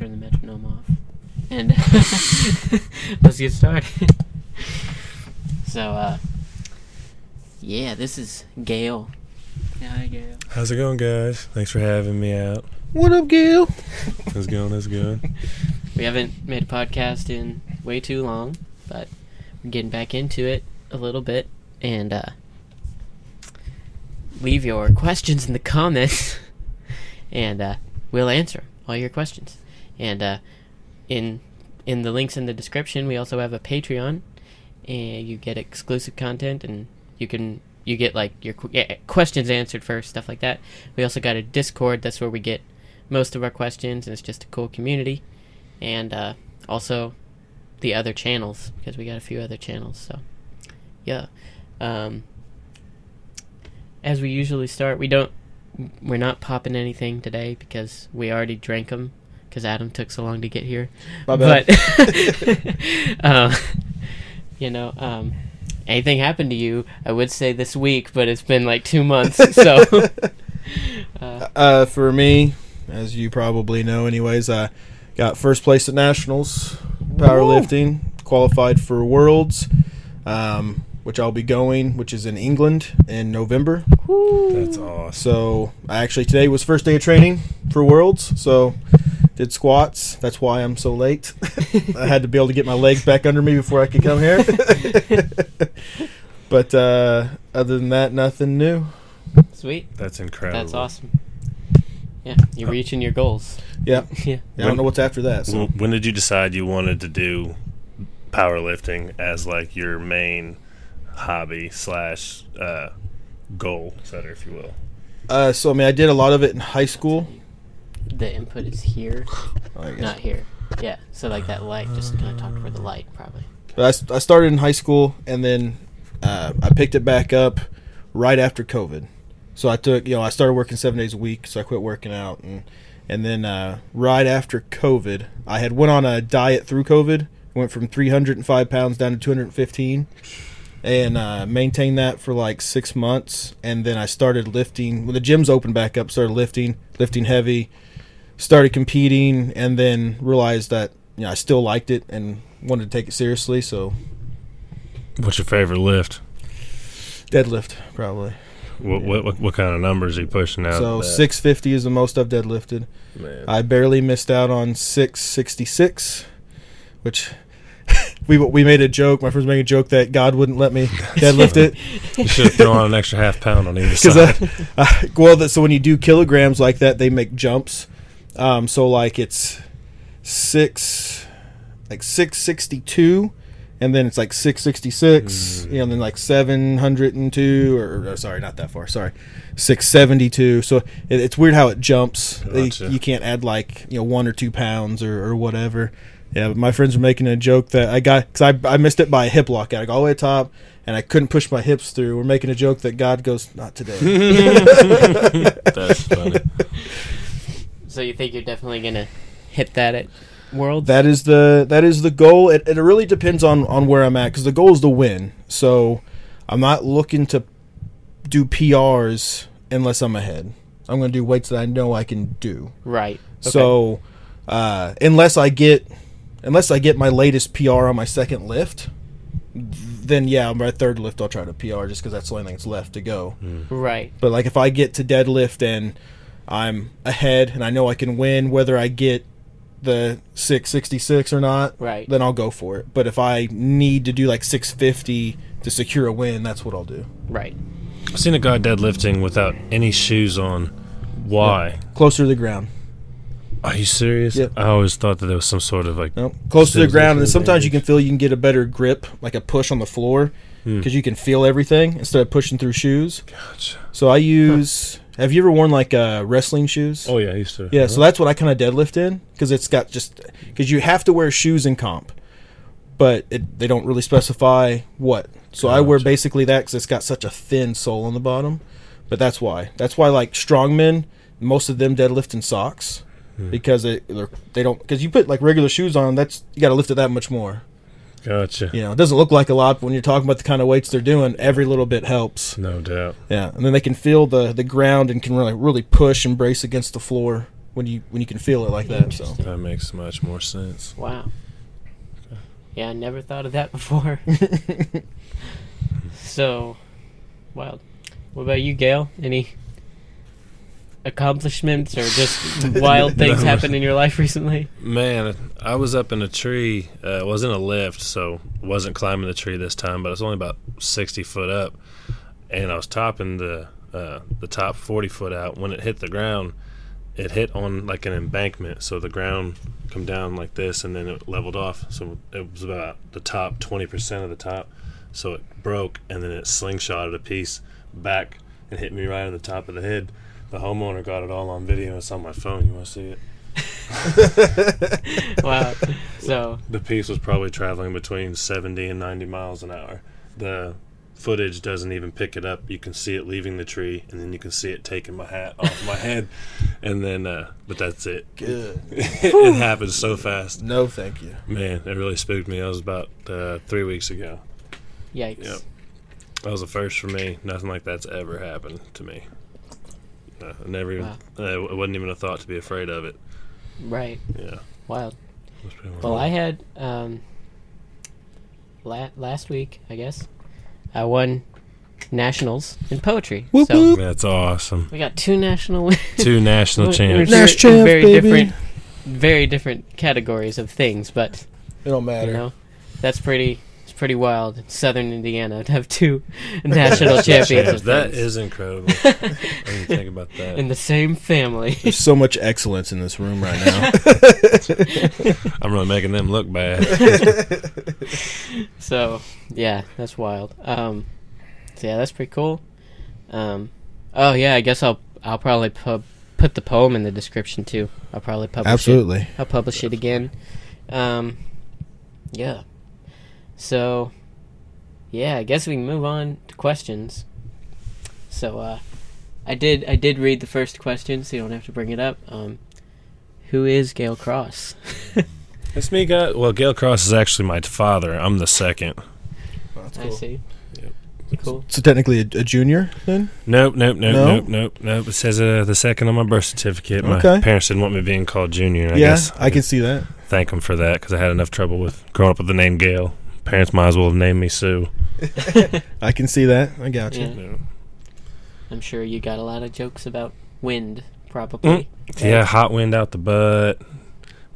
turn the metronome off. And let's get started. so, uh, yeah, this is Gale. Hi, Gale. How's it going, guys? Thanks for having me out. What up, Gil? How's it going? That's good. We haven't made a podcast in way too long, but we're getting back into it a little bit. And, uh, leave your questions in the comments, and, uh, we'll answer all your questions. And, uh, in in the links in the description, we also have a Patreon, and you get exclusive content, and you can you get like your yeah, questions answered first, stuff like that. We also got a Discord. That's where we get most of our questions, and it's just a cool community. And uh, also the other channels because we got a few other channels. So yeah, um, as we usually start, we don't we're not popping anything today because we already drank them because Adam took so long to get here. My bad. But um, you know, um, anything happened to you? I would say this week, but it's been like two months. So uh, Uh, for me, as you probably know, anyways, I got first place at nationals powerlifting, qualified for worlds, um, which I'll be going, which is in England in November. That's awesome. So I actually today was first day of training for worlds. So did squats. That's why I'm so late. I had to be able to get my legs back under me before I could come here. but uh, other than that, nothing new. sweet, That's incredible. that's awesome. Yeah, you're reaching your goals. Yeah. Yeah. I don't know what's after that. So. When did you decide you wanted to do powerlifting as like your main hobby slash uh, goal setter, if you will? Uh, so I mean, I did a lot of it in high school. The input is here, guess. not here. Yeah, so like that light, just kind of talked toward the light, probably. But I I, started in high school, and then uh, I picked it back up right after COVID. So I took, you know, I started working seven days a week, so I quit working out, and and then uh, right after COVID, I had went on a diet through COVID, went from 305 pounds down to 215, and uh, maintained that for like six months, and then I started lifting when the gyms opened back up. Started lifting, lifting heavy, started competing, and then realized that you know I still liked it and wanted to take it seriously. So What's your favorite lift? deadlift probably. What what, what, what kind of numbers are you pushing out? so 650 is the most I've deadlifted. Man. I barely missed out on 666, which we we made a joke. My friends made a joke that God wouldn't let me deadlift it you should have thrown on an extra half pound on either side. I, I, well, that, so when you do kilograms like that, they make jumps. Um, so like it's six, like 662. And then it's like 666, you know, and then like 702, or, or sorry, not that far. Sorry, 672. So it, it's weird how it jumps. Gotcha. you can't add like you know one or two pounds or, or whatever. Yeah, but my friends were making a joke that I got because I, I missed it by a hip lock. I got all the way to top and I couldn't push my hips through. We're making a joke that God goes, not today. That's funny. So you think you're definitely gonna hit that at Worlds? that is the that is the goal. It, it really depends on on where I'm at because the goal is to win. So I'm not looking to do PRs unless I'm ahead. I'm going to do weights that I know I can do. right. Okay. So uh, unless I get unless I get my latest PR on my second lift, then yeah, on my third lift I'll try to PR just because that's the only thing that's left to go. right. But like if I get to deadlift and I'm ahead and I know I can win, whether I get the 666 or not, Right. then I'll go for it. But if I need to do like 650 to secure a win, that's what I'll do. Right. I've seen a guy deadlifting without any shoes on. Why? Closer to the ground. Are you serious? Yep. I always thought that there was some sort of like. Nope. Close to the ground, and sometimes you can feel you can get a better grip, like a push on the floor, Hmm. because you can feel everything instead of pushing through shoes. Gotcha. So I use. Have you ever worn like uh, wrestling shoes? Oh yeah, I used to. Yeah, so that's what I kind of deadlift in because it's got just because you have to wear shoes in comp, but it, they don't really specify what. So I wear basically that because it's got such a thin sole on the bottom. But that's why. That's why like strongmen, most of them deadlift in socks because it, they're, they don't because you put like regular shoes on. That's you got to lift it that much more. Gotcha. You know, it doesn't look like a lot, but when you're talking about the kind of weights they're doing, every little bit helps. No doubt. Yeah, and then they can feel the the ground and can really really push and brace against the floor when you when you can feel it like that. So That makes much more sense. Wow. Yeah, I never thought of that before. so, wild. What about you, Gale? Any accomplishments or just wild things No. happen in your life recently? Man, I was up in a tree. Uh, it was in a lift, so wasn't climbing the tree this time, but it's only about sixty foot up, and I was topping the uh, the top forty foot out. When it hit the ground, it hit on like an embankment, so the ground come down like this, and then it leveled off. So it was about the top twenty percent of the top, so it broke, and then it slingshotted a piece back and hit me right on the top of the head. The homeowner got it all on video. It's on my phone. You want to see it? Wow. So, The piece was probably traveling between 70 and 90 miles an hour. The footage doesn't even pick it up. You can see it leaving the tree, and then you can see it taking my hat off my head, and then, uh, but that's it. good. it happened so fast. No, thank you. Man, it really spooked me. That was about uh, three weeks ago. yikes. Yep. That was a first for me. Nothing like that's ever happened to me. Uh, I never even. Wow. Uh, it wasn't even a thought to be afraid of it. Right. Yeah. Wild. It Well. I had um, la- last week, I guess. I won nationals in poetry. Whoop, so whoop. That's awesome. we got two national wins. Two national We're- champs. we're Nash champ, very baby. different, very different categories of things, but It don't matter. you know, that's pretty. It's pretty wild. in Southern Indiana to have two national champions. of That things is incredible. I didn't think about that. in the same family. There's so much excellence in this room right now. I'm really making them look bad. So yeah, that's wild. Um, so yeah, that's pretty cool. Um, oh yeah, I guess I'll I'll probably pub, put the poem in the description too. I'll probably publish it. Absolutely. I'll publish it again. Um, yeah. So, yeah, I guess we can move on to questions. So, uh, I did I did read the first question, so you don't have to bring it up. Um, who is Gale Cross? It's me, guy. Well, Gale Cross is actually my father. I'm the second. That's I cool. see. Yep. Cool. So technically a, a junior then? Nope, nope, nope, No? nope, nope, nope. It says uh, the second on my birth certificate. My Okay. parents didn't want me being called Junior. I yeah, guess I can see that. thank them for that because I had enough trouble with growing up with the name Gale. Parents might as well have named me Sue. I can see that. I got you. Yeah. Yeah, I'm sure you got a lot of jokes about wind, probably. Yeah, hot wind out the butt.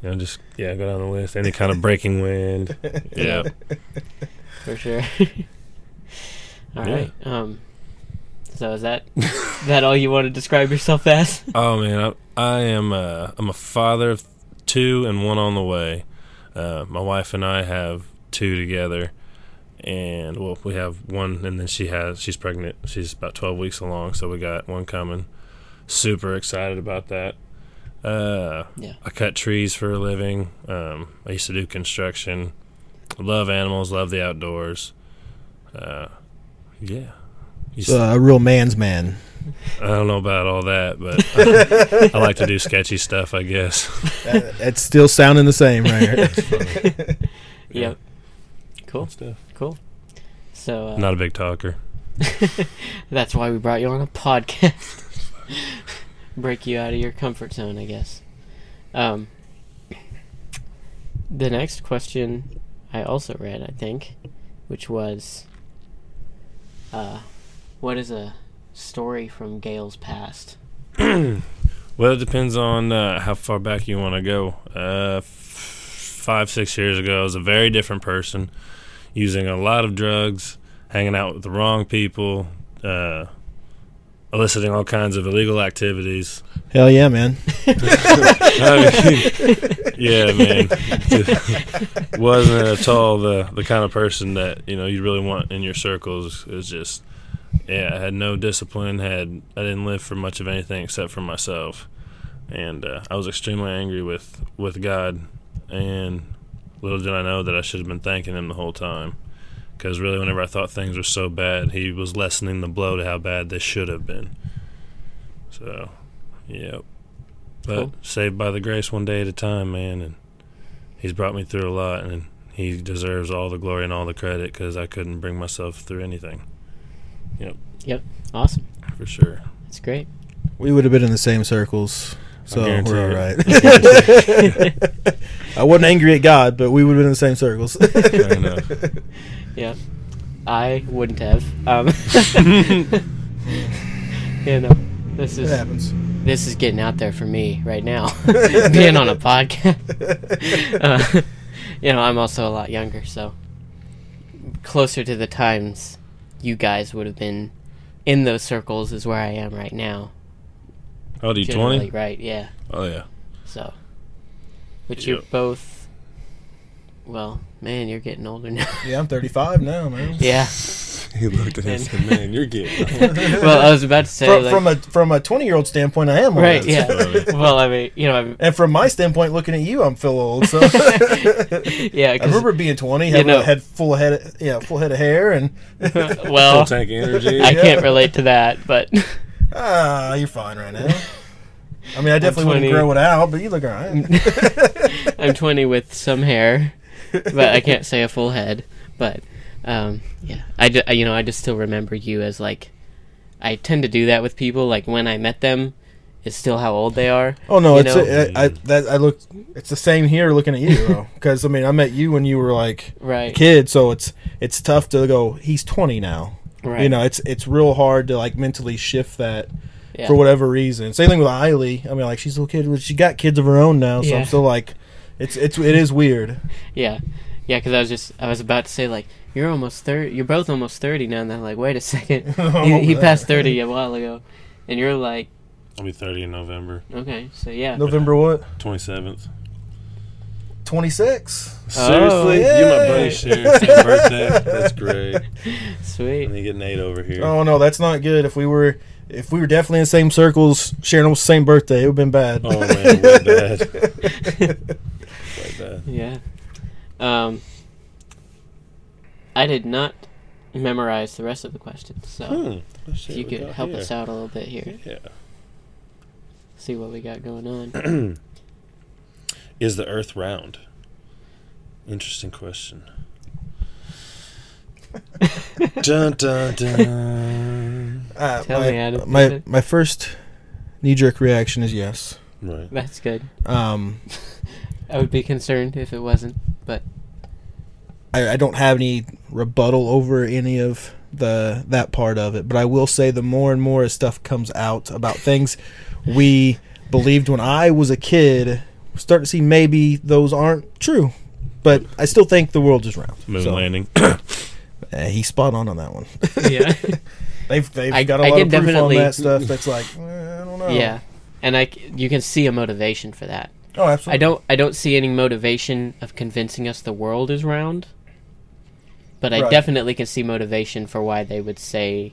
You know, just yeah, go down the list. Any kind of breaking wind. Yeah. for sure. All Yeah. right. Um. So is that that all you want to describe yourself as? Oh man, I, I am. Uh, I'm a father of two and one on the way. Uh, my wife and I have two together, and well, we have one, and then she has. She's pregnant. She's about 12 weeks along, so we got one coming. Super excited about that. Uh, Yeah. I cut trees for a living. Um, I used to do construction. Love animals. Love the outdoors. Uh, yeah. Used Uh, a real man's man. I don't know about all that, but I, I like to do sketchy stuff, I guess. It's still sounding the same, right? Yep. Cool. stuff. Cool. So uh, Not a big talker. that's why we brought you on a podcast. Break you out of your comfort zone, I guess. Um. The next question I also read, I think, which was, uh, what is a story from Gale's past? Well, it depends on uh, how far back you want to go. Uh, f- five, six years ago, I was a very different person, using a lot of drugs, hanging out with the wrong people, uh, eliciting all kinds of illegal activities. Hell yeah, man. I mean, yeah, man. Wasn't at all the the kind of person that you know you really want in your circles. It was just, yeah, I had no discipline. Had I didn't live for much of anything except for myself, and uh, I was extremely angry with with God. And little did I know that I should have been thanking Him the whole time. Because really, whenever I thought things were so bad, He was lessening the blow to how bad they should have been. So, yep. But Cool. saved by the grace one day at a time, man. And he's brought me through a lot, and he deserves all the glory and all the credit because I couldn't bring myself through anything. Yep. Yep. Awesome. For sure. That's great. We would have been in the same circles So we're all right. I wasn't angry at God, but we would have been in the same circles. I. Yeah. I wouldn't have. Um, you know, this It is happens. this is getting out there for me right now, being on a podcast. Uh, you know, I'm also a lot younger, so closer to the times you guys would have been in those circles is where I am right now. How old are 20? right? Yeah. Oh, yeah. So, but you're Yep. both. Well, man, you're getting older now. Yeah, I'm 35 now, man. yeah. He looked at him and And- said, man, you're getting well, I was about to say, From, like, from a from a 20 year old standpoint, I am old. right? Yeah. well, I mean, you know, I'm, And from my standpoint, looking at you, I'm feel old. So yeah. I remember being 20, You having know- a head full head, of, yeah, full head of hair, and full well, tank energy. I Yeah. can't relate to that, but ah, you're fine right now. I mean, I definitely wouldn't 20. grow it out, but you look alright. I'm 20 with some hair, but I can't say a full head. But um, yeah, I, ju- I- you know I just still remember you as like I tend to do that with people. Like when I met them, is still how old they are. Oh no, it's know? I, I that I look. It's the same here looking at you, because I mean I met you when you were like a Right. kid, so it's it's tough to go. He's twenty now. Right. You know, it's it's real hard to like mentally shift that yeah. for whatever reason. Same thing with Eiley. I mean, like she's a little kid, she got kids of her own now, so yeah. I'm still like, it's it's it is weird. yeah, yeah. Because I was just I was about to say like you're almost thirty, you're both almost thirty now, and then like wait a second, he, he passed thirty a while ago, and you're like, I'll be thirty in November. Okay, so yeah, November what? Twenty seventh. 26. Seriously? Oh, you my buddy share. birthday. That's great. Sweet. Let me get Nate over here. Oh no, that's not good. If we were if we were definitely in the same circles sharing the same birthday, it would have been bad. Oh man, bad. bad. Yeah. Um I did not memorize the rest of the questions, so hmm. if you could help here. us out a little bit here. Yeah. See what we got going on. Is the Earth round? Interesting question. dun dun dun. Uh, Tell my, me how to do my my first knee jerk reaction is yes. Right. That's good. Um, I would be concerned if it wasn't, but I, I don't have any rebuttal over any of the that part of it, but I will say the more and more as stuff comes out about things we believed when I was a kid, we start to see maybe those aren't true. But I still think the world is round. Moon So, landing. uh, he's spot on on that one. yeah, they've they've I- got a I lot of proof on that stuff. That's like eh, I don't know. yeah, and I c- you can see a motivation for that. Oh, absolutely. I don't I don't see any motivation of convincing us the world is round. But I Right. definitely can see motivation for why they would say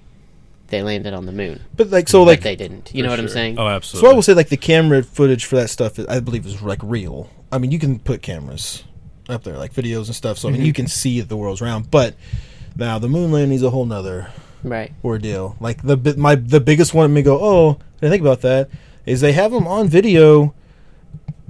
they landed on the moon. But like so, But like they didn't. You know what I'm saying? Oh, absolutely. So. I will say, like the camera footage for that stuff, I believe is like real. I mean, you can put cameras up there, like videos and stuff. So I mean, Mhm. you can see that the world's round. But now the moon landing's a whole nother Right. ordeal. Like the bi- my the biggest one made me go, oh, I think about that. Is they have them on video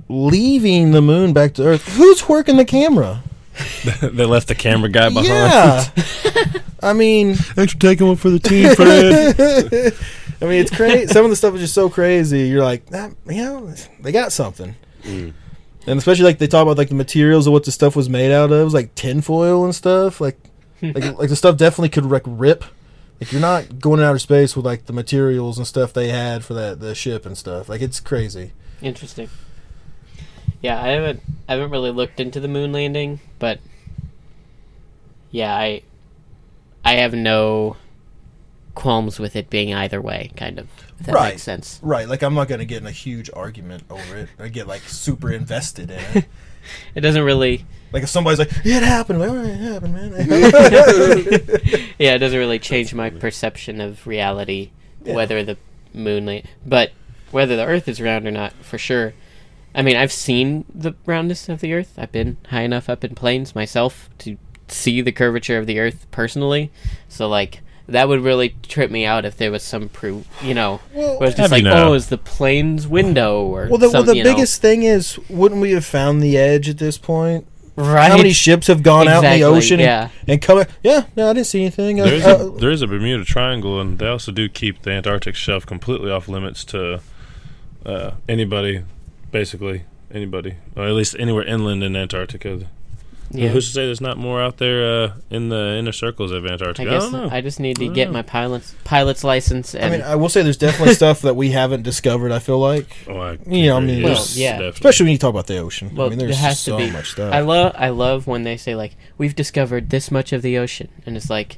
leaving the moon back to Earth. Who's working the camera? they left the camera guy behind. Yeah. I mean, Thanks for taking one for the team, Fred. I mean, it's crazy. Some of the stuff is just so crazy. You're like, that, you know, they got something. Mm. And especially like they talk about like the materials of what the stuff was made out of, It was like tinfoil and stuff. Like, like, like the stuff definitely could like rip. Like you're not going in outer space with like the materials and stuff they had for that the ship and stuff. Like it's crazy. Interesting. Yeah, I haven't I haven't really looked into the moon landing, but yeah, I I have no qualms with it being either way, kind of. If that Right. makes sense. Right. Like I'm not gonna get in a huge argument over it. I get like super invested in it. It doesn't really like if somebody's like, yeah, it happened. Like, oh, all right, it happened, man. Yeah, it doesn't really change my perception of reality, Yeah. whether the moon, la- but whether the Earth is round or not, for sure. I mean, I've seen the roundness of the Earth. I've been high enough up in planes myself to see the curvature of the Earth personally. So, like, that would really trip me out if there was some proof, you know, Well, where it's just like, know? oh, is the plane's window or Well, the, well, the you know- biggest thing is, wouldn't we have found the edge at this point? right? How many ships have gone out in the ocean and, yeah. and come? Yeah, no, I didn't see anything. Uh, There's uh, a, there is a Bermuda Triangle, and they also do keep the Antarctic shelf completely off limits to uh, anybody, basically anybody, or at least anywhere inland in Antarctica. Yeah. Who's to say there's not more out there uh, in the inner circles of Antarctica? I Antarctica? guess don't know. I just need to get know. my pilot's pilot's license I mean, I will say there's definitely stuff that we haven't discovered. I feel like, Oh, I You know, I mean, Well, yeah. definitely. especially when you talk about the ocean. Well, I mean, there there's has so to be. much stuff. I love I love when they say like we've discovered this much of the ocean and it's like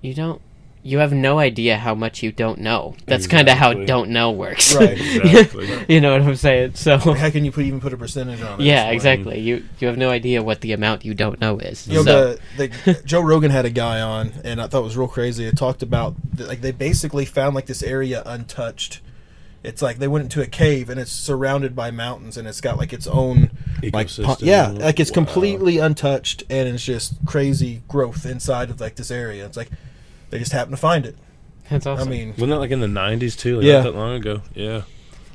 you don't you have no idea how much you don't know. That's kind of how don't know works. Right. Exactly. you know what I'm saying? So How can you put even put a percentage on it? yeah, It's like- exactly. You you have no idea what the amount you don't know is. You know, the, the Joe Rogan had a guy on, and I thought it was real crazy. It talked about like they basically found like this area untouched. It's like they went into a cave, and it's surrounded by mountains, and it's got like its own like yeah, like it's Wow. completely untouched, and it's just crazy growth inside of like this area. It's like they just happened to find it. that's awesome. I mean, Wasn't that like in the '90s too? Like Yeah. not that long ago. Yeah.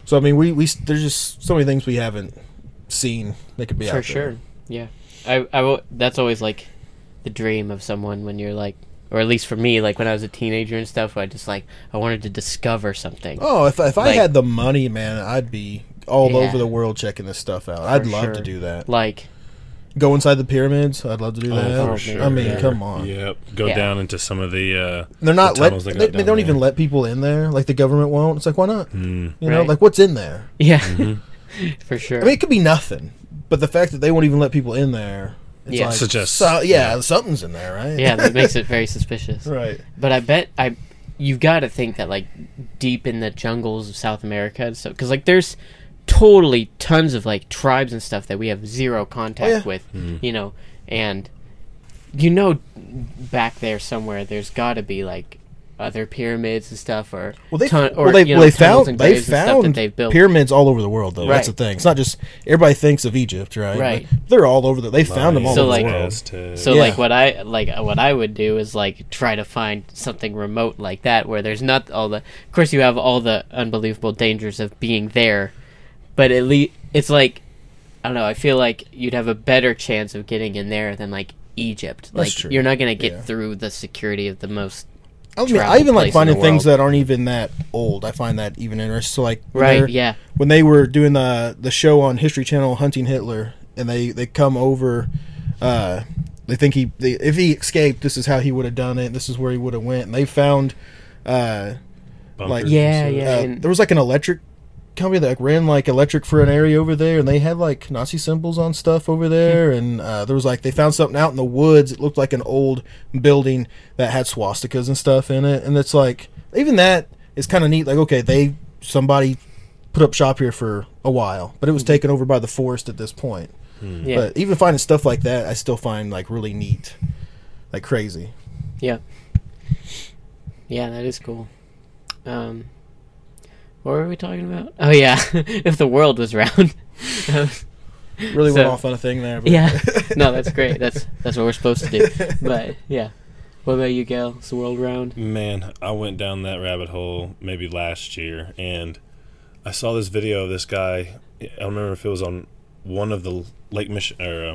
so I mean, we we there's just so many things we haven't seen that could be out for there. sure. Yeah, I I will, that's always like the dream of someone when you're like, or at least for me, like when I was a teenager and stuff, I just like I wanted to discover something. Oh, if if I had the money, man, I'd be all Yeah. over the world checking this stuff out. I'd For love to do that. Like Go inside the pyramids. I'd love to do Oh, that. for for sure. sure. I mean, Yeah. come on. Yep. Go Yeah. down into some of the. Uh, They're not The let. tunnels they They, got they down don't even let people in there. Like the government won't. It's like why not? mm, You know, Right. like what's in there? yeah, mhm. for sure. I mean, it could be nothing, but the fact that they won't even let people in there, it's Yeah. like, Suggests- so, yeah, yeah. something's in there, right? yeah, that makes it very suspicious. right. But I bet I, you've got to think that like deep in the jungles of South America and stuff, because like there's totally tons of like tribes and stuff that we have zero contact Oh, yeah. with, Mhm. you know, and you know, back there somewhere, there's got to be like other pyramids and stuff, or Well, they ton- or well, they, you know, they found and they graves that found they've built. pyramids all over the world, though. That's the Right. thing. It's not just everybody thinks of Egypt, right? Right. But they're all over the. They found them all So, over like- the world. Aztec. So Yeah. like what I like uh, what I would do is like try to find something remote like that where there's not all the of course you have all the unbelievable dangers of being there but at least it's like I don't know I feel like you'd have a better chance of getting in there than like Egypt like true. you're not going to get Yeah. through the security of the most I mean, I even like finding things that aren't even that old. I find that even interesting. So like right yeah when they were doing the the show on History Channel, Hunting Hitler, and they they come over, uh, they think he they, if he escaped, this is how he would have done it. This is where he would have went. And they found, uh, Bunkers like- and Yeah, stuff. yeah. uh, and- there was like an electric company that like, ran like electric for an area over there, and they had like Nazi symbols on stuff over there. and uh, there was like they found something out in the woods. It looked like an old building that had swastikas and stuff in it, and it's like even that is kind of neat. Like okay, they somebody put up shop here for a while, but it was taken over by the forest at this point. Hmm. yeah But even finding stuff like that, I still find like really neat, like crazy. yeah yeah that is cool um what were we talking about oh yeah if the world was round Really So- went off on a thing there. But Yeah. no, that's great. That's that's what we're supposed to do. But yeah. What about you, Gal? Is the world round? Man, I went down that rabbit hole maybe last year, and I saw this video of this guy. I don't remember if it was on one of the Lake Mich- or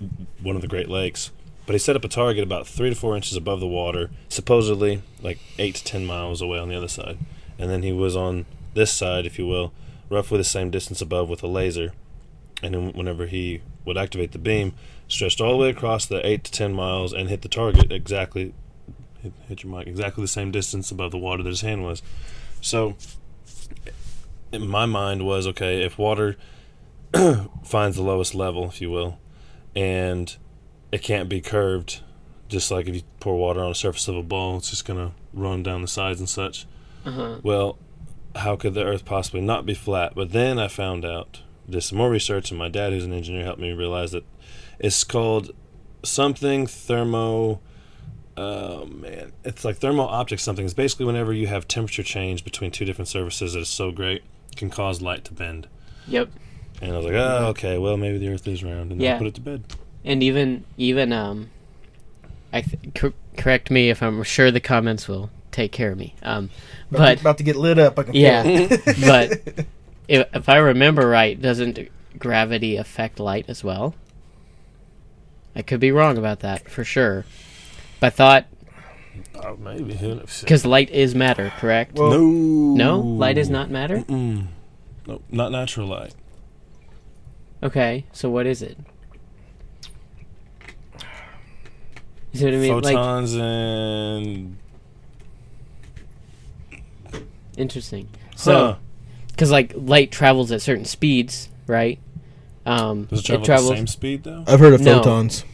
uh, one of the Great Lakes, but he set up a target about three to four inches above the water, supposedly like eight to ten miles away on the other side, and then he was on this side, if you will, roughly the same distance above with a laser, and then whenever he would activate the beam, stretched all the way across the eight to ten miles and hit the target exactly hit, hit your mic exactly the same distance above the water that his hand was. So, in my mind was okay if water finds the lowest level, if you will, and it can't be curved, just like if you pour water on the surface of a ball, it's just gonna run down the sides and such. Uh-huh. Well, how could the Earth possibly not be flat? But then I found out, did some more research, and my dad, who's an engineer, helped me realize that it's called something thermo. Oh man, it's like thermal optics. Something. It's basically whenever you have temperature change between two different surfaces that is so great, it can cause light to bend. Yep. And I was like, oh, okay, well maybe the Earth is round, and then I put it to bed. And even even um, I th- cor- correct me if I'm sure the comments will take care of me. Um, About, but to, about to get lit up. I can yeah, but if, if I remember right, doesn't gravity affect light as well? I could be wrong about that for sure. But I thought Oh, maybe. because light is matter, correct? Well, no, no, light is not matter. Mm-mm. Nope, not natural light. Okay, so what is it? You see what I mean? Like Photons and interesting. Huh. So, because like light travels at certain speeds, right? Um, does it travel it travels. at the same speed though? I've heard of No. photons.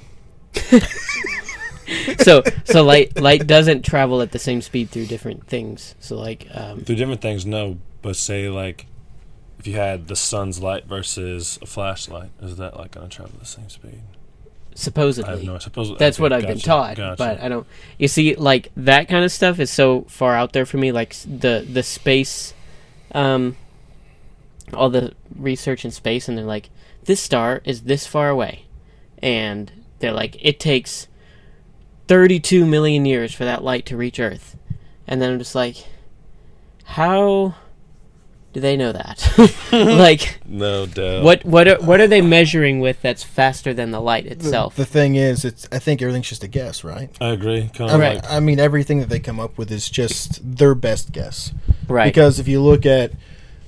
so so light light doesn't travel at the same speed through different things. So like um, Through different things, no. But say like, if you had the sun's light versus a flashlight, is that like gonna travel the same speed? Supposedly. I no. Suppose That's okay, what I've been taught, gotcha. but I don't. You see, like that kind of stuff is so far out there for me. Like the the space, um, all the research in space, and they're like, this star is this far away, and they're like, it takes thirty two million years for that light to reach Earth, and then I'm just like, how do they know that? like, no doubt. what what are, what are they measuring with that's faster than the light itself? the thing is, it's I think everything's just a guess, right? I agree. Kind I of mean, like I mean, everything that they come up with is just their best guess. right. Because if you look at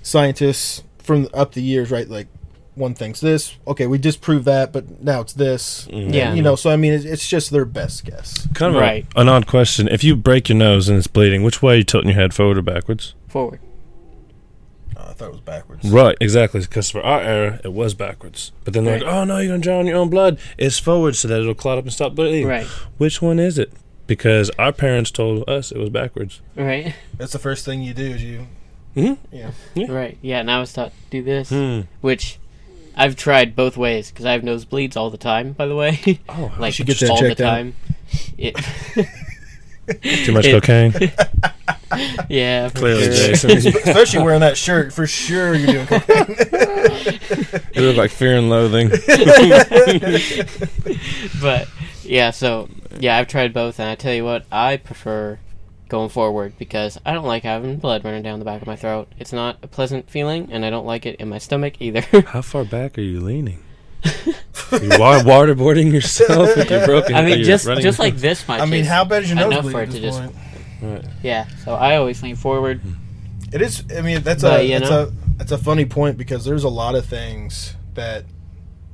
scientists from up the years, right, like one thinks this, okay, we disproved that, but now it's this. Mhm. Yeah. You know, so I mean, it's, it's just their best guess. kind of Right. a, an odd question. If you break your nose and it's bleeding, which way are you tilting your head, forward or backwards? forward. I thought it was backwards. Right, exactly. Because for our era, it was backwards. But then they're like, "Oh no, you're gonna drown your own blood." It's forward so that it'll clot up and stop bleeding. Right. Which one is it? Because our parents told us it was backwards. Right. That's the first thing you do is you, Hmm. yeah. Right. Yeah. And I was taught to do this, Hmm. which I've tried both ways because I have nosebleeds all the time. By the way, Oh, like should get that all the checked out. time. It, too much it- cocaine. yeah. Clearly, sure. Jason. Especially wearing that shirt, for sure you're doing cocaine. You look like fear and loathing. but yeah. So yeah, I've tried both, and I tell you what, I prefer going forward because I don't like having blood running down the back of my throat. It's not a pleasant feeling, and I don't like it in my stomach either. How far back are you leaning? Are you wa- waterboarding yourself with your broken? I mean, just just like this much. I mean, how bad is your enough nosebleed for at it to this just point? Right. yeah. So I always lean forward. It is. I mean, that's But, a you that's know. a that's a funny point because there's a lot of things that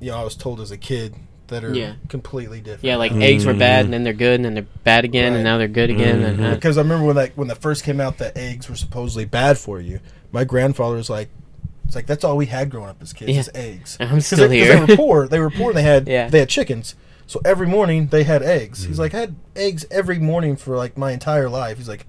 you know I was told as a kid that are Yeah. completely different. Yeah, like eggs were bad, Mm. and then they're good, and then they're bad again, Right. and now they're good again. And, Mhm. uh, because I remember when that when that first came out that eggs were supposedly bad for you. My grandfather was like, "It's like that's all we had growing up as kids Yeah. is eggs." I'm 'Cause still they, 'cause here. They were poor. They were poor. They had Yeah. they had chickens. So every morning they had eggs. He's like, I had eggs every morning for like my entire life. He's like,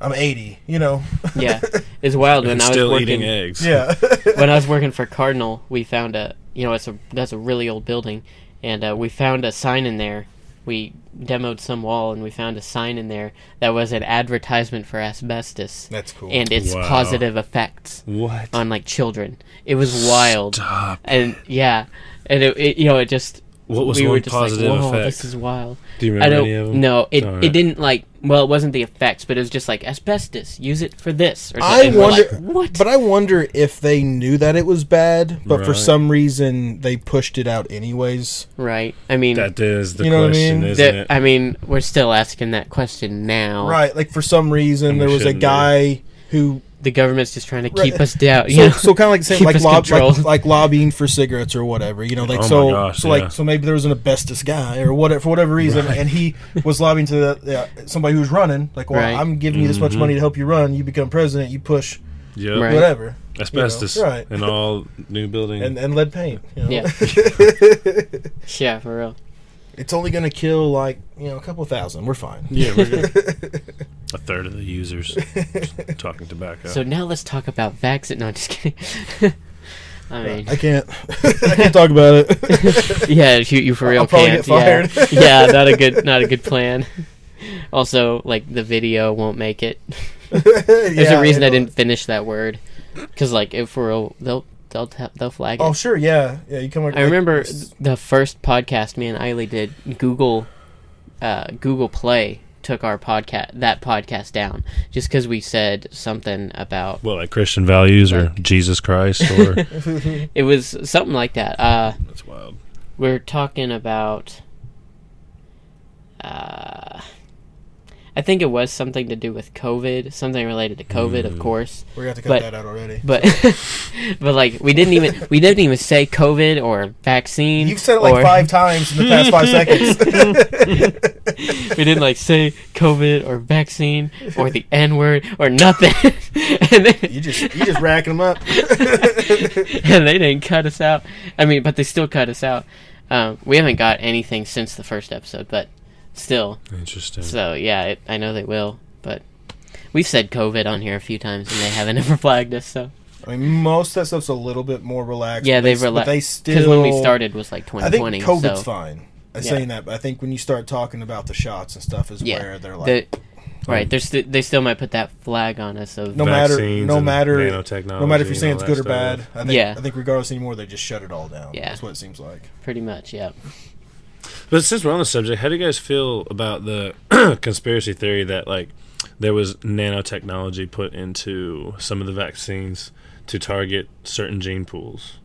I'm 80, you know. yeah, it's wild when And I was still working. eating eggs. yeah. when I was working for Cardinal, we found a you know it's a that's a really old building, and uh, we found a sign in there. We demoed some wall, and we found a sign in there that was an advertisement for asbestos That's cool. and its Wow. positive effects What? on like children. It was wild, Stop. and yeah, and it, it you know it just What was we one were just positive like, whoa, effect? this is wild. Do you I remember don't any of them? no, it Alright. it didn't like well, it wasn't the effects, but it was just like asbestos. Use it for this. Or I something. We're wonder, like, what? but I wonder if they knew that it was bad, but for some reason they pushed it out anyways. right? I mean, That is the You know what I question, mean? isn't that- it? I mean, we're still asking that question now. Right, like for some reason And there was a shouldn't be. guy who The government's just trying to Right. keep us down. You so, know? so kind of like saying like, lob, like like lobbying for cigarettes or whatever, you know, like Oh so gosh, so yeah. like so maybe there was an asbestos guy or whatever for whatever reason, and he was lobbying to the, yeah, somebody who's running, like, well, Right. I'm giving you this much Mhm. money to help you run, you become president, you push Yep. Right. whatever, Asbestos Right. And all new buildings. and and lead paint. You know? Yeah. yeah, for real. It's only gonna kill like you know a couple thousand. We're fine. yeah, we're good. a third of the users talking tobacco. So now let's talk about vaccine. No, I'm just kidding. I mean, I can't. I can't talk about it. yeah, you, you for real I'll probably can't. get fired. Yeah. yeah, not a good, not a good plan. Also, like the video won't make it. There's a reason I didn't finish that word, because like if for real, they'll they'll ta- they'll flag it. Oh sure, yeah, yeah. You come. I remember the first podcast me and Eiley did. Google, uh, Google Play took our podcast that podcast down just because we said something about well, like Christian values or Jesus Christ or it was something like that. Uh, that's wild. we're talking about. Uh, I think it was something to do with COVID, something related to COVID, of Mm. course. We're gonna have to cut But- that out already. But but like we didn't even we didn't even say COVID or vaccine. You've said it like or- five times in the past five seconds. we didn't like say COVID or vaccine or the N word or nothing, and then, you just you just racking them up. and they didn't cut us out. I mean, but they still cut us out. Um, we haven't got anything since the first episode, but still. Interesting. So yeah, it, I know they will, but we've said COVID on here a few times and they haven't ever flagged us. So I mean, most of that stuff's a little bit more relaxed. yeah, they, they've but relaxed they still because when we started was like 2020. I think COVID's so fine. I'm Yeah. saying that, but I think when you start talking about the shots and stuff, is Yeah. where they're like, the, right, there's st- they still might put that flag on us of no matter, Vaccines no and matter, nanotechnology no matter if you're saying it's good or bad. stuff. I think, Yeah. I think regardless anymore, they just shut it all down. Yeah. that's what it seems like. pretty much. Yeah. But since we're on the subject, how do you guys feel about the conspiracy theory that like there was nanotechnology put into some of the vaccines to target certain gene pools?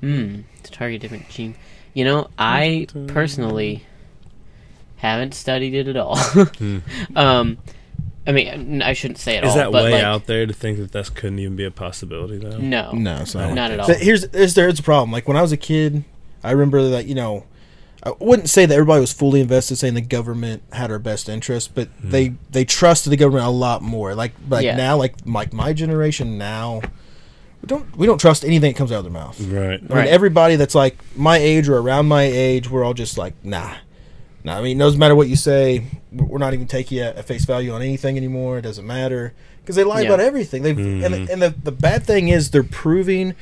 Hmm. To target different gene. You know, I personally haven't studied it at all. um, I mean, I shouldn't say it Is all. that but way like, out there to think that that couldn't even be a possibility though? No. No, it's not. Not at all. So here's there's there's a problem. Like when I was a kid, I remember that you know, I wouldn't say that everybody was fully invested, saying the government had our best interest, but hmm. they they trusted the government a lot more. Like like Yeah. now, like like my generation now, we don't we don't trust anything that comes out of their mouth. Right. I Right. mean, everybody that's like my age or around my age, we're all just like, nah. Nah, I mean, no matter what you say, we're not even taking you at, at face value on anything anymore. It doesn't matter because they lie Yeah. about everything. They and, the, and the the bad thing is they're proving,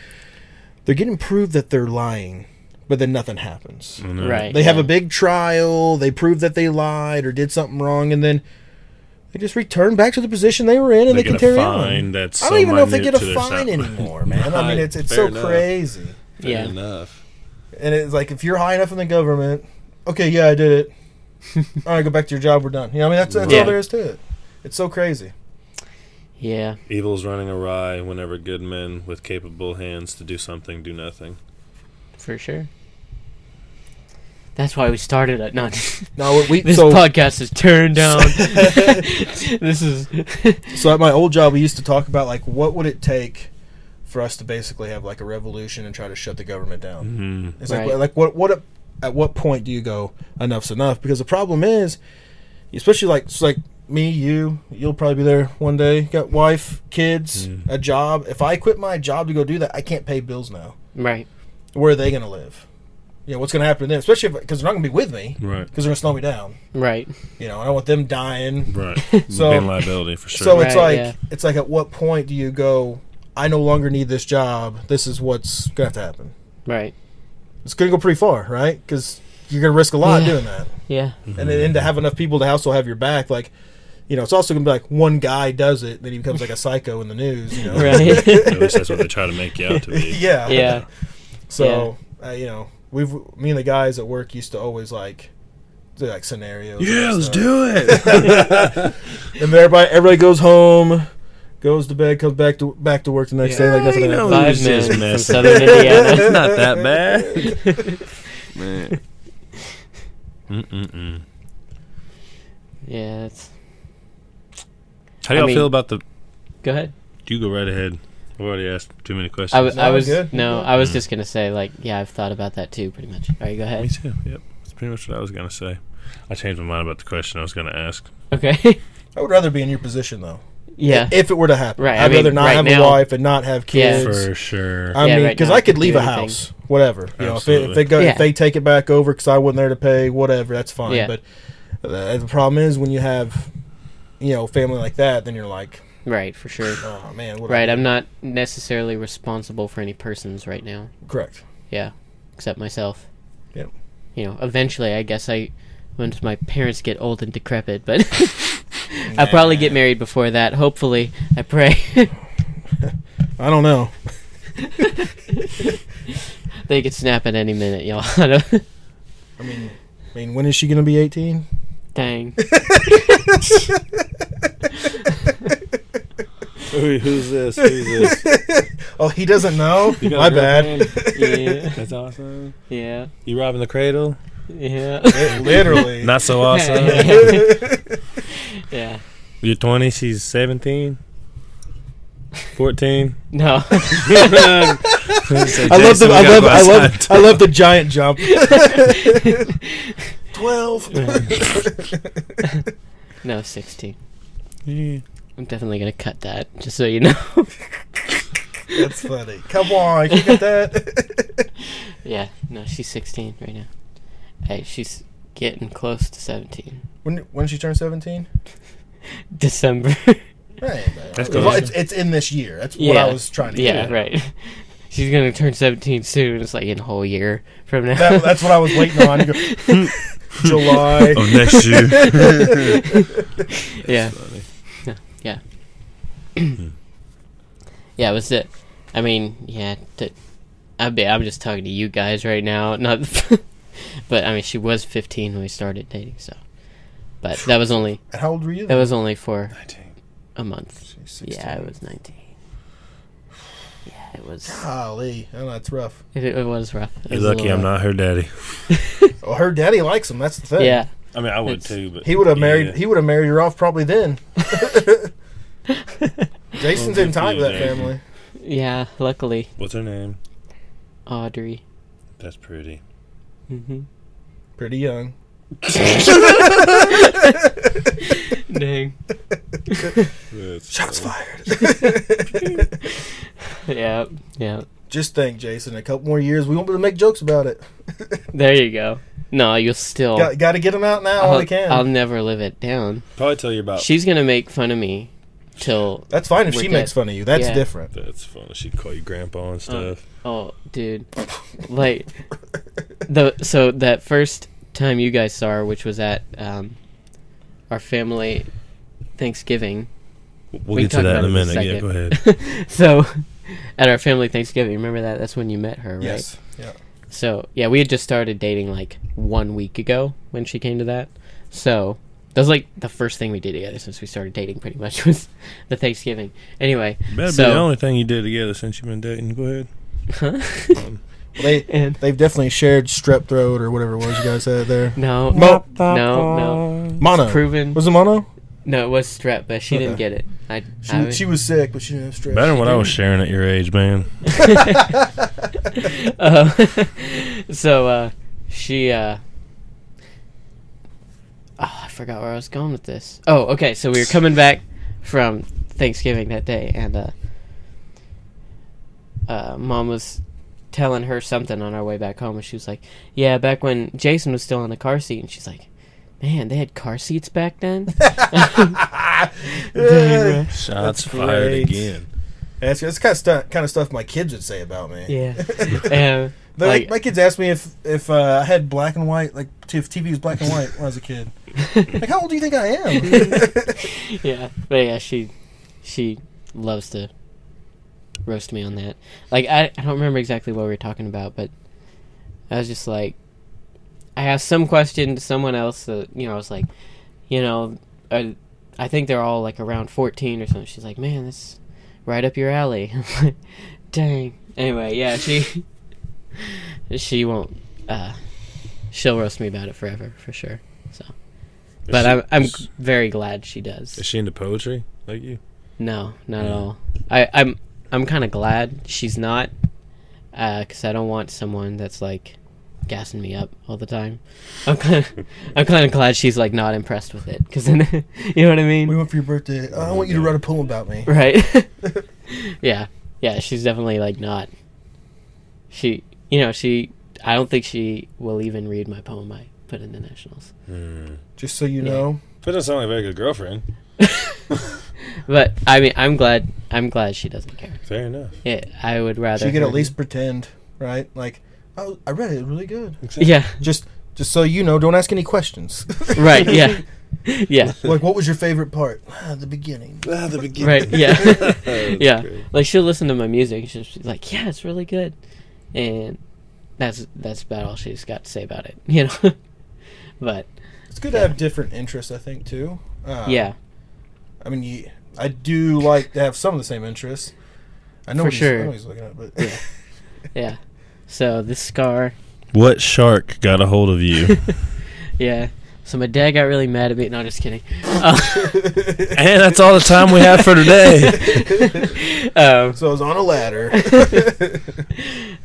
they're getting proved that they're lying, but then nothing happens. I know. Right. They have yeah. a big trial. They prove that they lied or did something wrong, and then they just return back to the position they were in, and They they, can get a carry fine on. that's I don't even know if they get a fine anymore, man. I mean, it's it's Fair so enough. crazy. Fair Yeah. enough. And it's like if you're high enough in the government, okay, yeah, I did it. all right, go back to your job. We're done. You know, I mean, that's that's Yeah. all there is to it. It's so crazy. Yeah. Evil's running awry whenever good men with capable hands to do something do nothing. For sure. That's why we started it. No, No, we this so podcast is turned down. this is. so at my old job, we used to talk about like what would it take for us to basically have like a revolution and try to shut the government down. Mm-hmm. It's like Right. like what what at what point do you go enough's enough? Because the problem is, especially like it's like me, you, you'll probably be there one day. Got wife, kids, Mm. a job. If I quit my job to go do that, I can't pay bills now. right. Where are they going to live? You know what's going to happen to them? Especially because they're not going to be with me Right. because they're going to slow me down. Right. You know, I don't want them dying. Right. So- Being liability for sure. So it's Right, like yeah. it's like at what point do you go? I no longer need this job. This is what's going to have to happen. Right. It's going to go pretty far, right? Because you're going to risk a lot Yeah. doing that. Yeah. and then and to have enough people to also have your back, like you know, it's also gonna be like one guy does it, then he becomes like a psycho in the news, you know. Right. At least that's what they try to make you out to be. yeah, Yeah. So uh, you know, we've me and the guys at work used to always like do like scenarios. Yeah, and let's do it. And everybody everybody goes home, goes to bed, comes back to back to work the next day like nothing you know. Five was just from. Southern Indiana. it's not that bad. Man. Mm-mm-mm. Yeah. It's. How do y'all I mean- feel about the? Go ahead. You go right ahead. I've already asked too many questions. I, w- No, I was good. no. I'm was Mm. just gonna say like yeah. I've thought about that too. Pretty much. All right. Go ahead. Me too. Yep. That's pretty much what I was gonna say. I changed my mind about the question I was gonna ask. Okay. I would rather be in your position though. yeah. If it were to happen, Right, I I'd mean, rather not right have a wife and not have Yeah. kids. For sure. I Yeah, mean, right because now I I could could leave do a anything. house, whatever. You know, if, it, if they go, Yeah. if they take it back over because I wasn't there to pay, whatever, that's fine. Yeah. But uh, the problem is when you have, you know, family like that, then you're like, Right. For sure. oh man, what do I Right. I'm not necessarily responsible for any persons right now. correct. Yeah. Except myself. Yep. You know. Eventually, I guess I. Once my parents get old and decrepit, but I'll probably get married before that. Hopefully, I pray. I don't know. they could snap at any minute, y'all. I don't- I mean, I mean, when is she gonna be 18? Dang. Who, who's this? Who's this? Oh, he doesn't know. My bad. Yeah. That's awesome. Yeah. You robbing the cradle? Yeah. It- literally. Not so awesome. Yeah. You're 20. She's 17. 14. No. I love the I love I love I love the giant jump. Twelve. no, 16. Yeah. I'm definitely going to cut that, just so you know. That's funny. Come on, you get that? yeah. No, she's 16 right now. Hey, she's getting close to 17. when when she turn seventeen? December. Right. That's Well, it's, it's in this year. That's what I was trying to yeah, get. right. She's going to turn 17 soon. It's like in a whole year from now. That, that's what I was waiting on. Go, July. Oh, next year. yeah. Funny. Yeah. yeah, it was it. I mean, yeah. To, I be, I'm just talking to you guys right now, not. but I mean, she was 15 when we started dating, so. But that was only And How old were you? that was only for 19. a month. She's Yeah, it was 19. Yeah, it was. Golly, oh, that's rough. It, it was rough. It You're was lucky I'm rough. not her daddy. Well, her daddy likes him. That's the thing. Yeah, I mean, I would It's- too, but He would have married. Yeah. He would have married her off probably then. Jason's Well, in time for that for family. yeah. Luckily, What's her name? Audrey. That's pretty. Mm-hmm. Pretty young. Dang. That's Shots funny. fired. Yeah, yeah. Just think, Jason. A couple more years, we won't be able to make jokes about it. There you go. No, you'll still. Got, got to get them out now while I'll, we can. I'll never live it down. Probably tell you about. She's gonna make fun of me till. That's fine if she dead. makes fun of you. That's Yeah. different. That's funny. She'd call you grandpa and stuff. Oh, dude. Like the so that first time you guys saw her, which was at um, our family Thanksgiving. we'll we get to can that in a about it in a minute. Yeah, go ahead. so at our family Thanksgiving, remember that? That's when you met her, right? Yes. Yeah. So yeah, we had just started dating like one week ago when she came to that. So that was like the first thing we did together since we started dating. Pretty much was the Thanksgiving. Anyway, Better so be the only thing you did together since you've been dating. Go ahead. huh? Um, Well, they and they've definitely shared strep throat or whatever it was you guys had there. no, Mo- no, no, Mono. proven. Was it mono? No, it was strep, but she didn't Okay. get it. I, She, I she was sick, but she didn't have strep. Better than what I was sharing at your age, man. uh, so uh, she. Uh, oh, I forgot where I was going with this. Oh, okay. So we were coming back from Thanksgiving that day, and uh, uh, mom was telling her something on our way back home, and she was like, "Yeah, back when Jason was still in the car seat," and she's like. Man, they had car seats back then. Yeah. Shots That's fired great. again. That's, that's kind of stuff kind of stuff my kids would say about me. Yeah, and like, Like- my kids asked me if if uh, I had black and white, like if TV was black and white when I was a kid. Like, how old do you think I am? yeah, but yeah, she she loves to roast me on that. Like I, I don't remember exactly what we were talking about, but I was just like, I asked some question to someone else. That, you know, I was like, you know, uh, I think they're all like around fourteen or something. She's like, man, that's right up your alley. Like, Dang. Anyway, yeah, she she won't. uh She'll roast me about it forever for sure. So, but she- I'm I'm is- very glad she does. Is she into poetry like you? No, not at all. I, I'm I'm kind of glad she's not, because I don't want someone that's like gassing me up all the time. I'm kind of I'm kind of glad she's like not impressed with it, because then you know what I mean, we went for your birthday. I want you to write a poem about me. right? yeah, yeah. She's definitely like not. She, you know, she. I don't think she will even read my poem I put in the nationals. Hmm. Just so you Yeah. know, But doesn't sound like a very good girlfriend. But I mean, I'm glad. I'm glad she doesn't care. Fair enough. Yeah, I would rather. she could at least pretend, right? Like, oh, I read it, really good. Yeah. Just just so you know, don't ask any questions. Right. Yeah. Yeah. like, what was your favorite part? Ah, the beginning. Ah, the beginning. Right. Yeah. Yeah. great. Like she'll listen to my music. and She'll be like, "Yeah, it's really good," and that's that's about all she's got to say about it. You know. but It's good to have different interests, I think, too. Uh, yeah, I mean, you, I do like to have some of the same interests. I know For what he's- I know he's looking at, but Yeah. yeah. So this scar, What shark got a hold of you? yeah. So my dad got really mad at me. No, just kidding. Uh, And that's all the time we have for today. um, So I was on a ladder.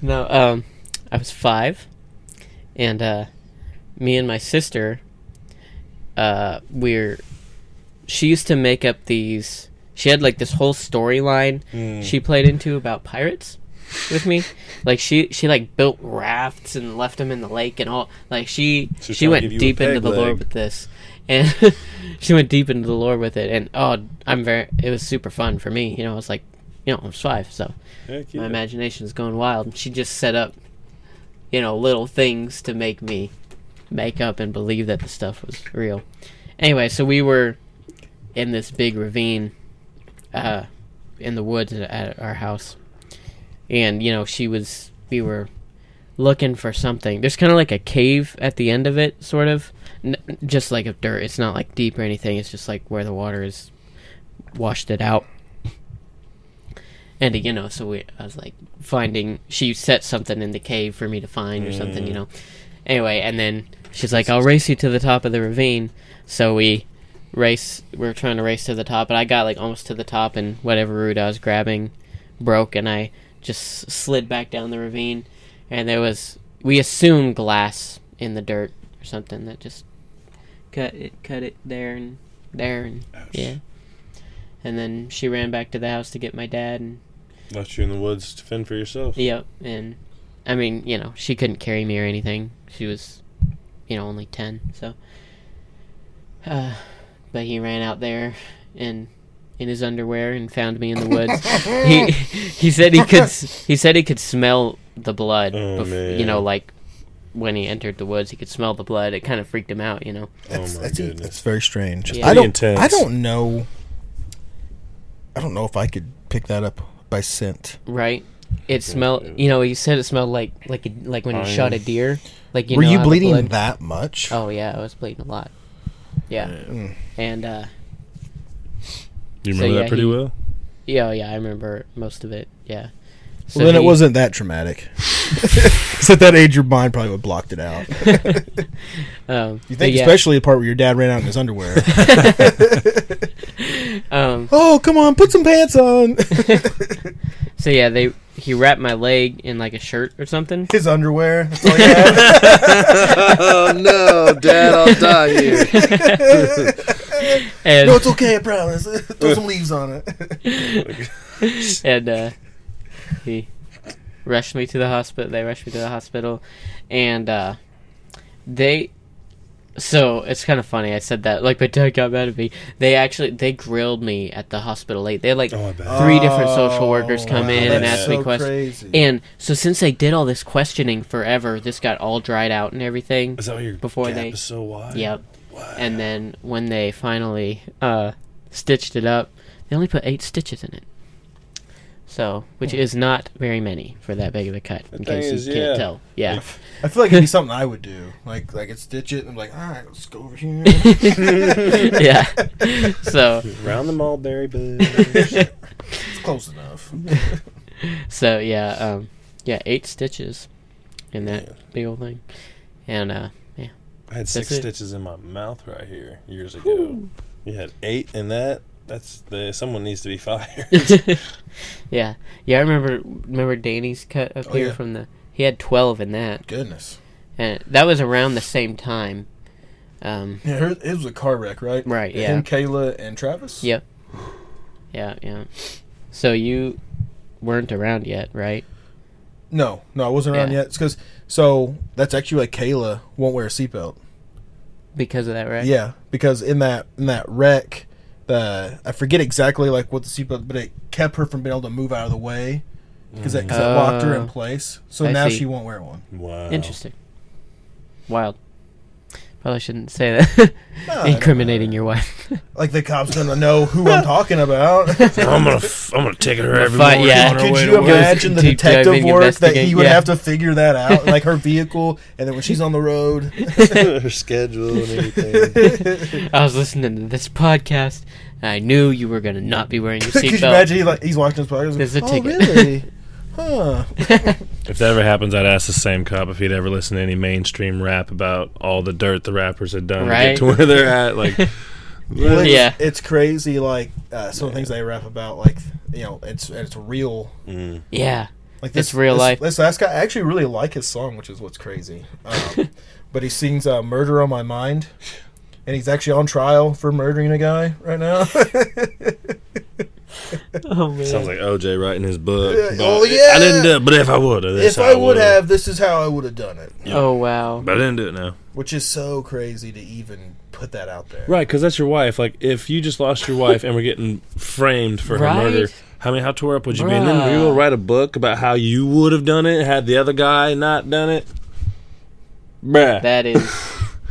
no, um, I was five, and uh, me and my sister, uh, we're. She used to make up these. She had like this whole storyline Mm. she played into about pirates with me. Like she she like built rafts and left them in the lake and all. Like she She's she went give you a deep into the lore with this, and she went deep into the lore with it. And oh, I'm very. It was super fun for me. You know, I was like, you know, I was five, so my yeah. imagination is going wild. And she just set up, you know, little things to make me make up and believe that the stuff was real. Anyway, so we were in this big ravine uh, in the woods at our house, and you know, she was. We were looking for something. There's kind of like a cave at the end of it, sort of, N- just like of dirt. It's not like deep or anything. It's just like where the water is washed it out. And you know, so we, I was like finding. She set something in the cave for me to find or something, you mm. know. Anyway, and then she's like, "I'll race you to the top of the ravine." So we race. We are trying to race to the top, and I got like almost to the top, and whatever root I was grabbing broke, and I just slid back down the ravine. And there was, we assumed glass in the dirt or something that just cut it, cut it there and there, and yeah. And then she ran back to the house to get my dad, and Left you in the woods to fend for yourself. Yep, and I mean, you know, she couldn't carry me or anything. She was, you know, only ten. So, uh, but he ran out there and in his underwear and found me in the woods. he he said he could he said he could smell the blood. Oh, bef- You know, like when he entered the woods, he could smell the blood. It kind of freaked him out. You know. That's, oh my that's, goodness. that's very strange. Yeah. I don't. intense. I don't know. I don't know if I could pick that up by scent. Right. It smelled. You know, he said it smelled like like a, like when you Iron. shot a deer. Like you Were know you bleeding that much? Oh yeah, I was bleeding a lot. Yeah, Mm. and uh, You So, remember yeah, that pretty he- well? yeah, yeah, I remember most of it. Yeah. So well, then it wasn't that traumatic. 'Cause at that age, your mind probably would have blocked it out. Um, You think, yeah, especially the part where your dad ran out in his underwear. um, oh, come on, put some pants on. so yeah, they he wrapped my leg in like a shirt or something. his underwear. That's all he had. oh no, Dad, I'll die here. And no, it's okay. I promise. Throw some leaves on it. and uh, he rushed me to the hospital. They rushed me to the hospital, and uh, they. So it's kind of funny. I said that like my dad got mad at me. They actually they grilled me at the hospital late. They had like Oh, three different social workers come in and ask me questions. crazy. And so since they did all this questioning forever, this got all dried out and everything. Is that your before gap they- is so wide? Yep. Wow. And then when they finally uh, stitched it up, they only put eight stitches in it. So, which is not very many for that big of a cut. The In case is, you yeah. can't tell. Yeah. I feel like it'd be something I would do. Like, like I'd stitch it, and I'm like, all right, let's go over here. yeah. So, Round the mulberry bush. it's close enough. so yeah, um, yeah, eight stitches in that Yeah. big old thing, and uh, yeah, I had six That's it. stitches in my mouth right here years ago. You had eight in that. That's the someone needs to be fired. yeah, yeah. I remember remember Danny's cut up Oh, here yeah. from the. He had twelve in that, Goodness. and that was around the same time. Um, Yeah, it was a car wreck, right? Right, yeah. Him, Kayla, and Travis. Yep. Yeah, yeah. So you weren't around yet, right? No, no, I wasn't around Yeah. yet. It's because so that's actually like Kayla won't wear a seatbelt. Because of that, right? Yeah, because in that in that wreck, the I forget exactly like what the seatbelt, but it kept her from being able to move out of the way because that, 'cause that mm. locked her in Oh. place. So I now see. she won't wear one. wow. Interesting. Wild. Probably shouldn't say that. No, I don't Incriminating your wife. Like the cops gonna know who I'm talking about. I'm gonna, f- I'm gonna take her every Fight, morning yeah. on her Could way you to work. imagine the Deep detective diving, work that he investigate, would yeah. have to figure that out, like her vehicle, and then when she's on the road? her schedule and everything. I was listening to this podcast, and I knew you were gonna not be wearing your Could you seatbelt. imagine he, like, he's watching this podcast? There's a oh, ticket." really? Huh. If that ever happens, I'd ask the same cop if he'd ever listened to any mainstream rap about all the dirt the rappers had done to get to where they're at. Like, Well, it's, Yeah. it's crazy. Like uh, some of the things they rap about, like you know, it's it's real. mm, yeah. Like It's real this, life. This last guy, I actually really like his song, which is what's crazy. Um, but he sings uh, "Murder on My Mind," and he's actually on trial for murdering a guy right now. Oh man. sounds like OJ writing his book. Yeah, but oh, yeah. I didn't do it, but if I would have, if I would have, this is how I would have done it. Oh wow. But I didn't do it now. Which is so crazy to even put that out there. Right, because that's your wife. Like, if you just lost your wife and were getting framed for her Right. murder, how many how tore up would you be? And then Bruh. you will write a book about how you would have done it had the other guy not done it. Bruh. That is.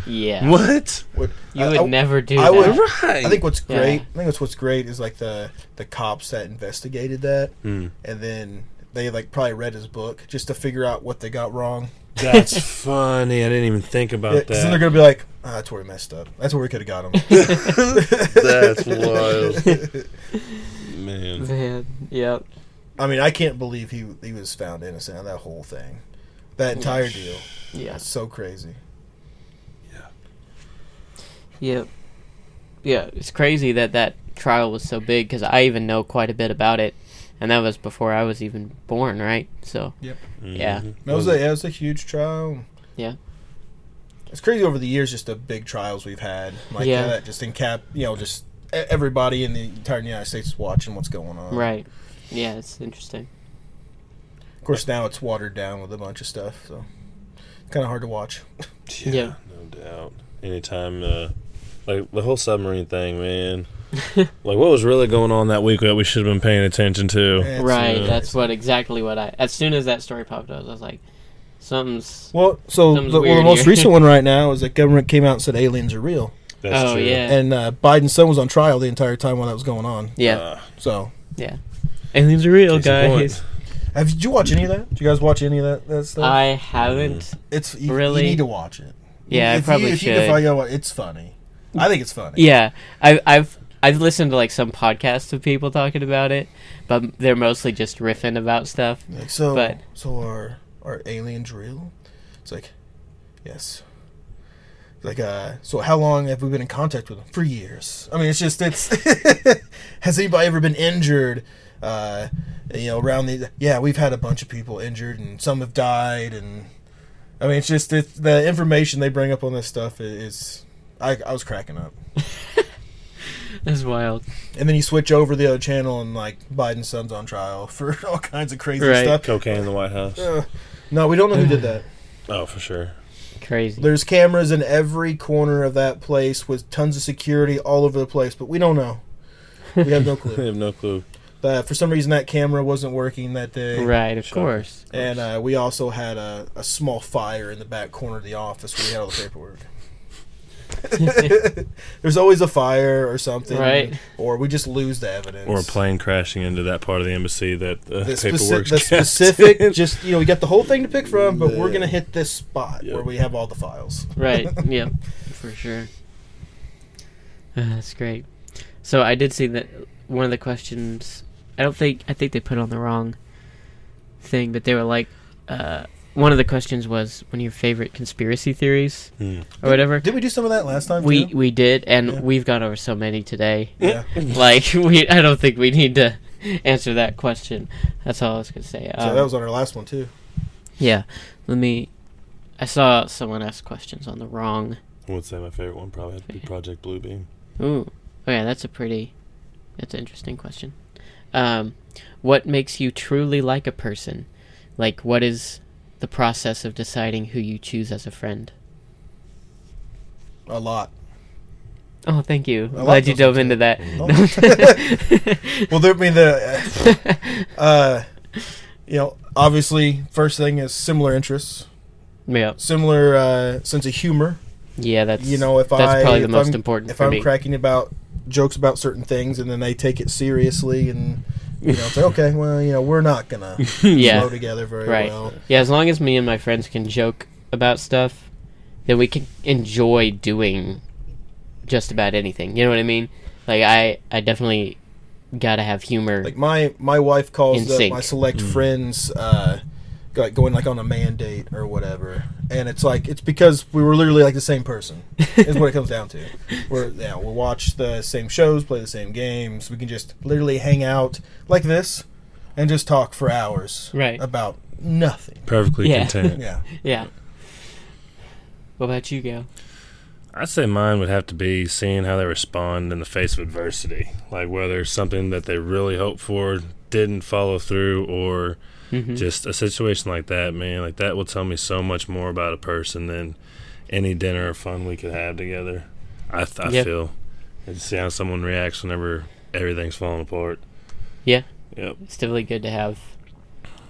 Yeah. what? What, You I- would I- never do I that. would- Right. I think what's Yeah. great. I think that's what's great is like the the cops that investigated that, Hmm. and then they like probably read his book just to figure out what they got wrong. That's funny. I didn't even think about Yeah, 'cause then they're that. gonna be like, ah, "That's where we messed up. That's where we could have got him." That's wild. Man. Man. Yep. I mean, I can't believe he he was found innocent of that whole thing, that entire deal. Yeah. That's so crazy. Yep. Yeah. It's crazy that that trial was so big because I even know quite a bit about it, and that was before I was even born, right? So Yeah. Mhm. That was a that was a huge trial. Yeah. It's crazy over the years, just the big trials we've had, like Yeah. that, just in cap, you know, just e- everybody in the entire United States is watching what's going on. right. Yeah. It's interesting. Of course, now it's watered down with a bunch of stuff, so kind of hard to watch. Yeah. no doubt. Anytime, uh, like the whole submarine thing, man. like, what was really going on that week that we should have been paying attention to? It's, right. uh, That's what exactly what I. As soon as that story popped up, I was like, something's. Well, so Something's the, well, the most recent one right now is that government came out and said aliens are real, That's oh true. yeah. and uh, Biden's son was on trial the entire time while that was going on. yeah. Uh, So, yeah. Aliens are real, case guys. have did you watch any of that? Did you guys watch any of that, that stuff? I haven't. it's you, really- you need to watch it. Yeah, I probably you, if you should. can find out, it's funny. I think it's funny. Yeah, I, I've I've listened to like some podcasts of people talking about it, but they're mostly just riffing about stuff. Like so, But- so are are aliens real? It's like, yes. Like, uh, so how long have we been in contact with them? For years. I mean, it's just it's. has anybody ever been injured? Uh, you know, around the yeah, we've had a bunch of people injured, and some have died, and I mean, it's just it's, the information they bring up on this stuff is. I, I was cracking up, That's wild. and then you switch over the other channel, and like Biden's son's on trial for all kinds of crazy Right. stuff. Cocaine in the White House. Uh, no, we don't know who did that. Oh, for sure. Crazy. There's cameras in every corner of that place with tons of security all over the place, but we don't know. We have no I clue. have no clue. Uh, for some reason, that camera wasn't working that day. right, of Sure. course. And uh, we also had a, a small fire in the back corner of the office where we had all the paperwork. There's always a fire or something, Right. Or we just lose the evidence. Or a plane crashing into that part of the embassy that uh, The, paperwork. speci- the specific, just you know, we got the whole thing to pick from, but we're gonna hit this spot Yep. where we have all the files. Right. yeah, For sure. Uh, that's great. So I did see that one of the questions. I don't think I think they put on the wrong thing, but they were like, uh, one of the questions was one of your favorite conspiracy theories Hmm. or whatever. Did we do some of that last time? We too? we did, and Yeah. we've gone over so many today. yeah. like we, I don't think we need to answer that question. That's all I was gonna say. So Um, that was on our last one too. yeah. Let me. I saw someone ask questions on the wrong. I would say my favorite one probably had to be Project Bluebeam. Ooh, oh yeah, that's a pretty, that's an interesting question. Um, what makes you truly like a person? Like, what is the process of deciding who you choose as a friend? A lot. Oh, thank you. A lot Glad you dove into into that. Oh. Well, there, I mean the, uh, you know, obviously, first thing is similar interests, yeah, similar uh, sense of humor. yeah, that's You know, if that's I probably the if most I'm, important if for I'm me. cracking about jokes about certain things and then they take it seriously and you know it's like okay, well, you know, we're not gonna yeah, flow together very Right. well. Yeah, as long as me and my friends can joke about stuff, then we can enjoy doing just about anything. You know what I mean? Like I, I definitely gotta have humor. Like my my wife calls the, my select Mm. friends uh, go- like going like on a mandate or whatever, and it's like it's because we were literally like the same person. is what it comes down to. We're yeah we'll watch the same shows, play the same games. We can just literally hang out like this and just talk for hours Right. about nothing. Perfectly Yeah. content. Yeah. yeah. What about you, Gale? I'd say mine would have to be seeing how they respond in the face of adversity. Like whether something that they really hoped for didn't follow through or Mhm. just a situation like that, man. Like that will tell me so much more about a person than any dinner or fun we could have together. I, th- I Yep. feel. And see how someone reacts whenever everything's falling apart. Yeah. Yep. It's definitely good to have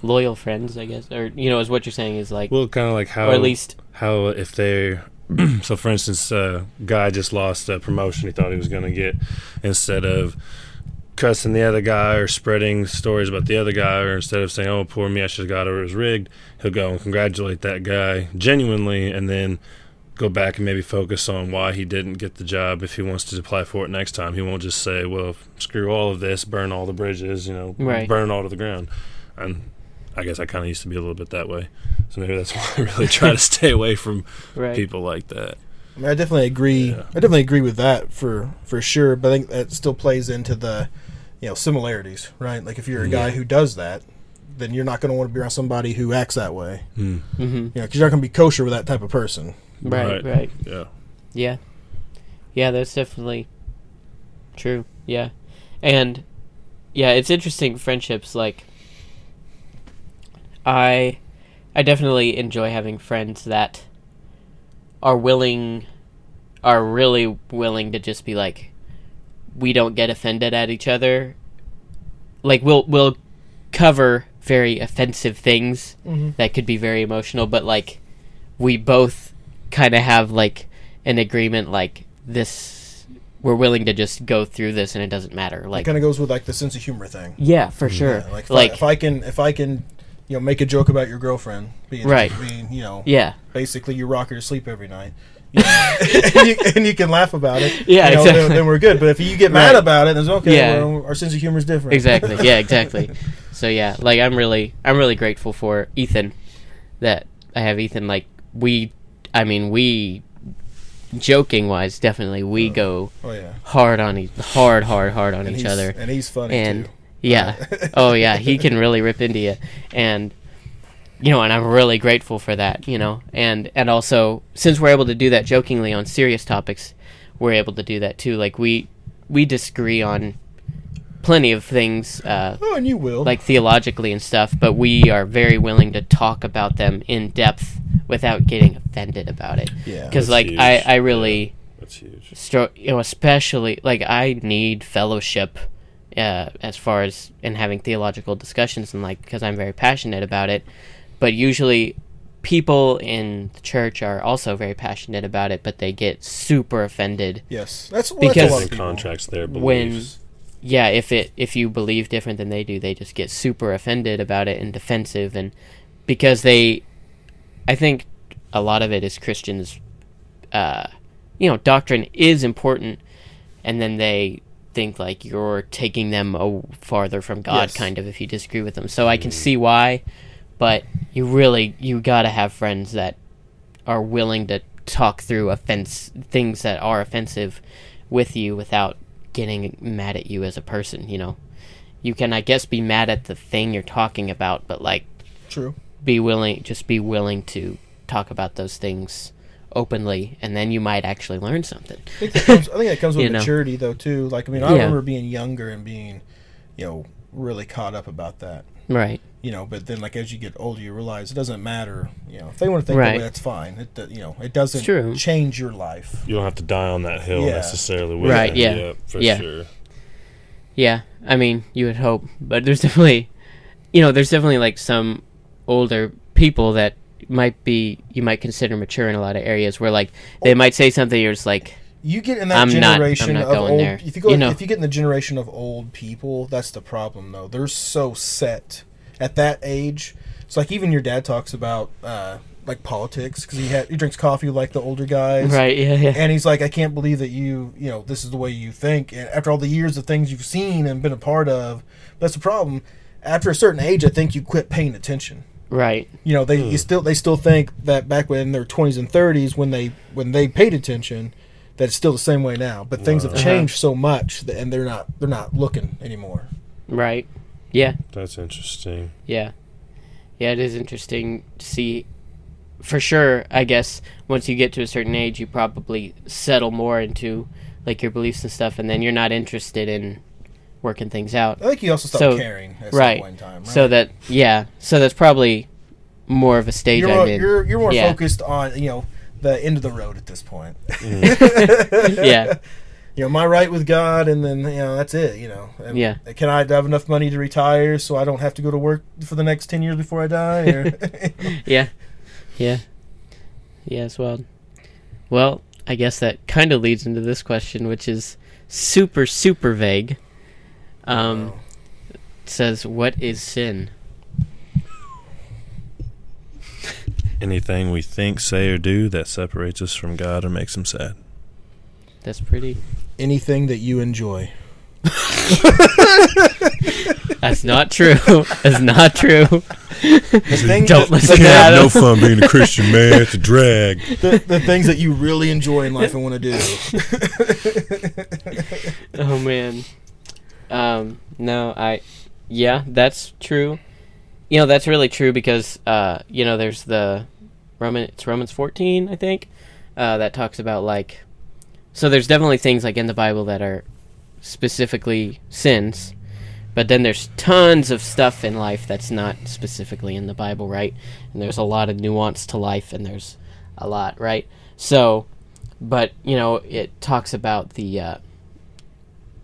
loyal friends, I guess, or you know, is what you're saying is like, Well, kind of like how or at least how if they so for instance a guy just lost a promotion he thought he was going to get instead of cussing the other guy or spreading stories about the other guy or instead of saying oh poor me i should have got it or it was rigged he'll go and congratulate that guy genuinely and then go back and maybe focus on why he didn't get the job if he wants to apply for it next time he won't just say well screw all of this burn all the bridges you know Right. burn all to the ground and i guess i kind of used to be a little bit that way so maybe that's why i really try to stay away from right. people like that. I mean, I definitely agree. Yeah. I definitely agree with that for for sure. But I think that still plays into the, you know, similarities, right? Like if you're a guy Yeah. who does that, then you're not going to want to be around somebody who acts that way. Hmm. Mm-hmm. You know, because you're not going to be kosher with that type of person. Right, Right. right. Yeah. Yeah. Yeah, that's definitely true. Yeah. And yeah, it's interesting friendships like I I definitely enjoy having friends that are willing are really willing to just be like we don't get offended at each other. Like we'll we'll cover very offensive things Mm-hmm. that could be very emotional, but like we both kind of have like an agreement like this we're willing to just go through this and it doesn't matter It like kind of goes with like the sense of humor thing. yeah for sure Yeah, like if, like I, if I can if I can, you know, make a joke about your girlfriend being Right. being you know yeah basically you rock her to sleep every night. And, you, and you can laugh about it. Yeah, you know, exactly. then, then we're good. But if you get mad Right. about it, then it's okay. Yeah. well, our sense of humor is different. exactly yeah exactly so yeah like i'm really i'm really grateful for ethan that i have ethan like we i mean we joking wise definitely we oh. go Oh yeah. hard on each hard hard hard on And each other and he's funny and too. yeah oh yeah he can really rip into you and you know and i'm really grateful for that you know and and also since we're able to do that jokingly on serious topics we're able to do that too like we we disagree on plenty of things uh Oh, and you will. like theologically and stuff but we are very willing to talk about them in depth without getting offended about it yeah. because like huge. i i really That's huge. stro- you know, especially like I need fellowship uh, as far as in having theological discussions and like because I'm very passionate about it. But usually, people in the church are also very passionate about it, but they get super offended. Yes. That's well, Because- that's a lot of contracts their When- beliefs. Yeah, if it if you believe different than they do, they just get super offended about it and defensive, and because they, I think a lot of it is Christians. Uh, you know, doctrine is important, and then they think like you're taking them a farther from God, Yes. kind of, if you disagree with them. So I can see why, but you really you gotta have friends that are willing to talk through offense things that are offensive with you without getting mad at you as a person. You know, you can I guess be mad at the thing you're talking about, but like True. be willing just be willing to talk about those things openly and then you might actually learn something I think that comes, think that comes with know. maturity though too. Like I mean, I Yeah. remember being younger and being, you know, really caught up about that. right You know, but then like as you get older, you realize it doesn't matter. You know, if they want to think Right. that way, that's fine. It do- you know, it doesn't true. change your life. You don't have to die on that hill Yeah. necessarily. With Right, them. yeah. for Yeah. sure. yeah i mean you would hope but there's definitely you know there's definitely like some older people that might be you might consider mature in a lot of areas where like they might say something you're just like You get in that I'm not- I'm generation not of going old. there. If you go, You know. if you get in the generation of old people, that's the problem though. They're so set at that age. It's like even your dad talks about, uh, like politics because he had he drinks coffee like the older guys. Right. Yeah. Yeah. And he's like, I can't believe that you, you know, this is the way you think. And after all the years of things you've seen and been a part of, that's the problem. After a certain age, I think you quit paying attention. Right. You know, they you still they still think that back when in their twenties and thirties, when they when they paid attention, that it's still the same way now. But things have Wow. changed so much, that, and they're not they're not looking anymore. Right. Yeah. That's interesting. Yeah. Yeah, it is interesting to see. For sure, I guess once you get to a certain age, you probably settle more into like your beliefs and stuff, and then you're not interested in working things out. I think you also stop So- caring at right. some point in time. Right? So that yeah, so that's probably more of a stage you're I'm more, in. you're you're more Yeah. focused on you know the end of the road at this point. Mm. yeah, you know, am I right with God? And then, you know, that's it, you know. And Yeah. Can I have enough money to retire so I don't have to go to work for the next 10 years before I die? Or, yeah, yeah, yeah. It's wild. Well, I guess that kind of leads into this question, which is super super vague. Um, it says, "What is sin?" Anything we think, say, or do that separates us from God or makes Him sad. That's pretty. Anything that you enjoy. That's not true. That's not true. The, thing Don't that- listen the, to that. no fun being a Christian, man. It's a drag. the, the things that you really enjoy in life and want to do. Oh man. Um, no, I. Yeah, that's true. You know, that's really true because uh, you know, there's the Roman. It's Romans 14, I think, uh, that talks about like. So there's definitely things like in the Bible that are specifically sins, but then there's tons of stuff in life that's not specifically in the Bible, right? And there's a lot of nuance to life, and there's a lot, right? So, but you know, it talks about the. Uh,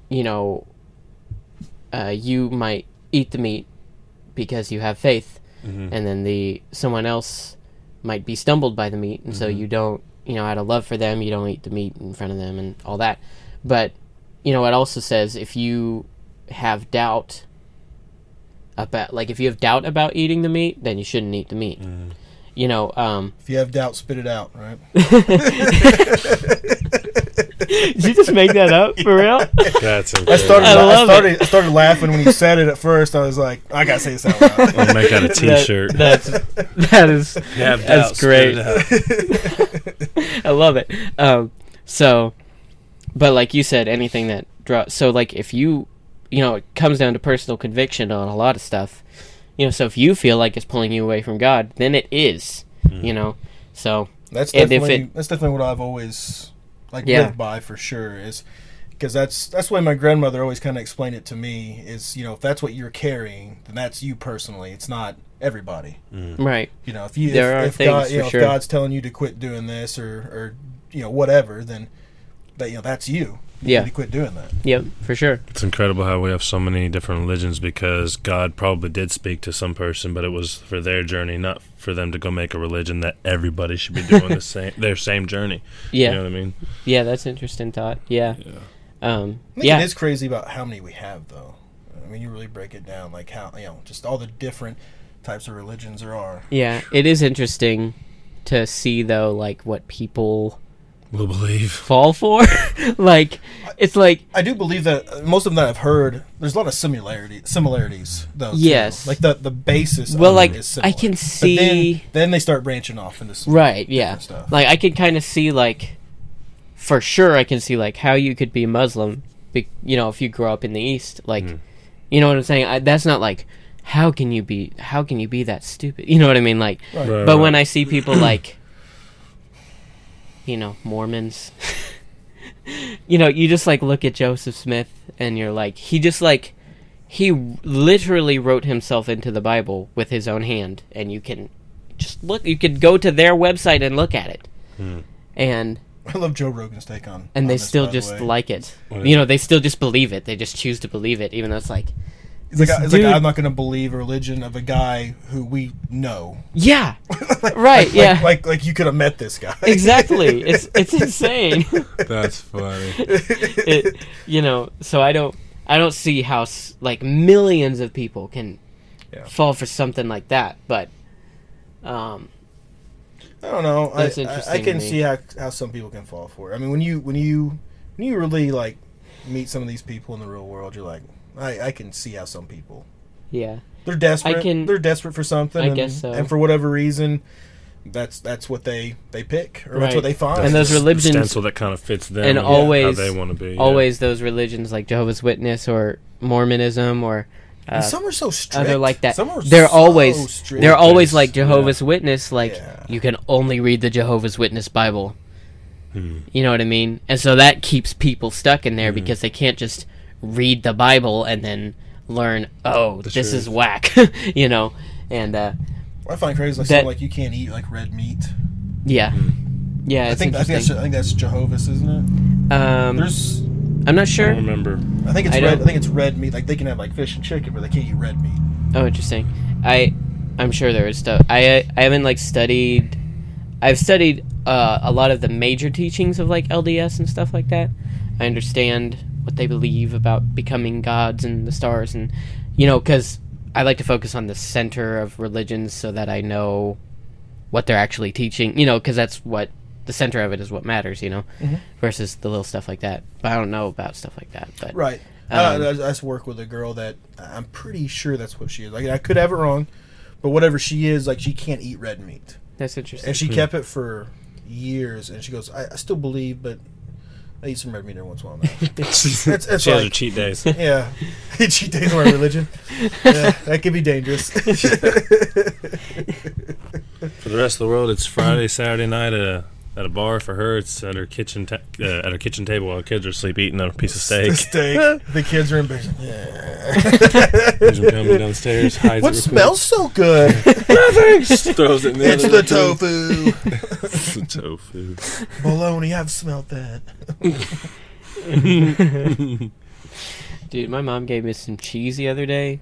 you know, uh, you might eat the meat because you have faith, Mhm. and then the someone else might be stumbled by the meat, and so you don't, you know, out of love for them, you don't eat the meat in front of them and all that. But you know, it also says if you have doubt about, like, if you have doubt about eating the meat, then you shouldn't eat the meat. You know, um, If you have doubt, spit it out, right? did you just make that up for real? That's I started, I I, love started, I started laughing when he said it at first. I was like, I gotta say this out loud. I'll make that a T-shirt. That, that's that is Have that's doubt, great. I love it. Um, so, but like you said, anything that draw. So like if you, you know, it comes down to personal conviction on a lot of stuff. You know, so if you feel like it's pulling you away from God, then it is. You know, so That's And if definitely it- that's definitely what I've always like Yeah. lived by for sure is because that's that's the way my grandmother always kind of explained it to me is you know if that's what you're carrying then that's you personally. It's not everybody. Mm. Right, you know if you There if, are if things God for you know sure. if God's telling you to quit doing this or or you know whatever then that you know that's you you Yeah. need to quit doing that yep, for sure. It's incredible how we have so many different religions because God probably did speak to some person, but it was for their journey, not for them to go make a religion that everybody should be doing the same their same journey. Yeah, You know what I mean? yeah, that's interesting thought. Yeah, Yeah. um, I think yeah, it is crazy about how many we have though I mean you really break it down like how you know just all the different types of religions there are yeah. It is interesting to see though, like what people We'll believe. fall for. like, it's like I do believe that uh, most of them that I've heard, there's a lot of similarity similarities though. too. Yes. like the the basis. Well, of like, it is I can see- then, then they start branching off into some right yeah stuff. like i can kind of see like for sure i can see like how you could be muslim be, you know if you grow up in the east like Mm. you know what i'm saying I, that's not like how can you be how can you be that stupid you know what i mean like Right. Right, but right. when i see people like you know mormons you know you just like look at joseph smith and you're like he just like he literally wrote himself into the bible with his own hand and you can just look you could go to their website and look at it Hmm. and I love Joe Rogan's take on. and on they this, still by the just way. like it What you is know they still just believe it they just choose to believe it even though it's like It's like, this it's like I'm not going to believe a religion of a guy who we know. yeah Like- Right, like- yeah. Like, like like you could have met this guy. exactly it's it's insane That's funny. it, you know so i don't i don't see how like millions of people can Yeah. fall for something like that but um I don't know. I, That's I, interesting I to can me. see how how some people can fall for it. I mean, when you when you when you really like meet some of these people in the real world, you're like, I, I can see how some people Yeah. they're desperate. I can- they're desperate for something. I and, guess so. And for whatever reason, that's that's what they they pick or that's what they find. And those religions- stencil that kind of fits them and how always- they want to be. yeah. Always those religions like Jehovah's Witness or Mormonism or uh, And some are so strict. other like that. Some are They're so always strict. they're always like Yeah. Jehovah's Witness. Like Yeah. you can only read the Jehovah's Witness Bible. Hmm. You know what I mean? And so that keeps people stuck in Hmm. there because they can't just read the Bible and then learn. Oh, The this is whack. you know, and uh, What I find crazy like that- something like you can't eat like red meat. yeah, Hmm. yeah. I think I think that's. I think that's Jehovah's, isn't it? um, There's I'm not sure. I sure. don't remember. I think it's I red. I think it's red meat. Like they can have like fish and chicken, but they can't eat red meat. Oh, interesting. I, I'm sure there is stuff. I I haven't like studied. I've studied uh, a lot of the major teachings of like LDS and stuff like that. I understand what they believe about becoming gods and the stars, and you know, because I like to focus on the center of religions so that I know what they're actually teaching. You know, because that's what the center of it is what matters. You know, Mhm. versus the little stuff like that. But I don't know about stuff like that. But Right. Um, uh, I, I just work with a girl that I'm pretty sure that's what she is. Like I could have it wrong, but whatever she is, like she can't eat red meat, that's interesting. and she kept it for years. And she goes, I, I still believe, but I eat some red meat every once in a while. Now. it's, it's she has her cheat days. yeah, cheat days are religion. Yeah, that could be dangerous. For the rest of the world, it's Friday, Saturday night at a at a bar. For her, it's at her kitchen ta- uh, at her kitchen table while the kids are asleep eating a piece of steak. The steak. The kids are in bed. Yeah. Benjamin coming downstairs, hides what it smells so good? quick, just throws it in the it's the tofu. It's the tofu. Bologna. I've smelled that. Dude, my mom gave me some cheese the other day,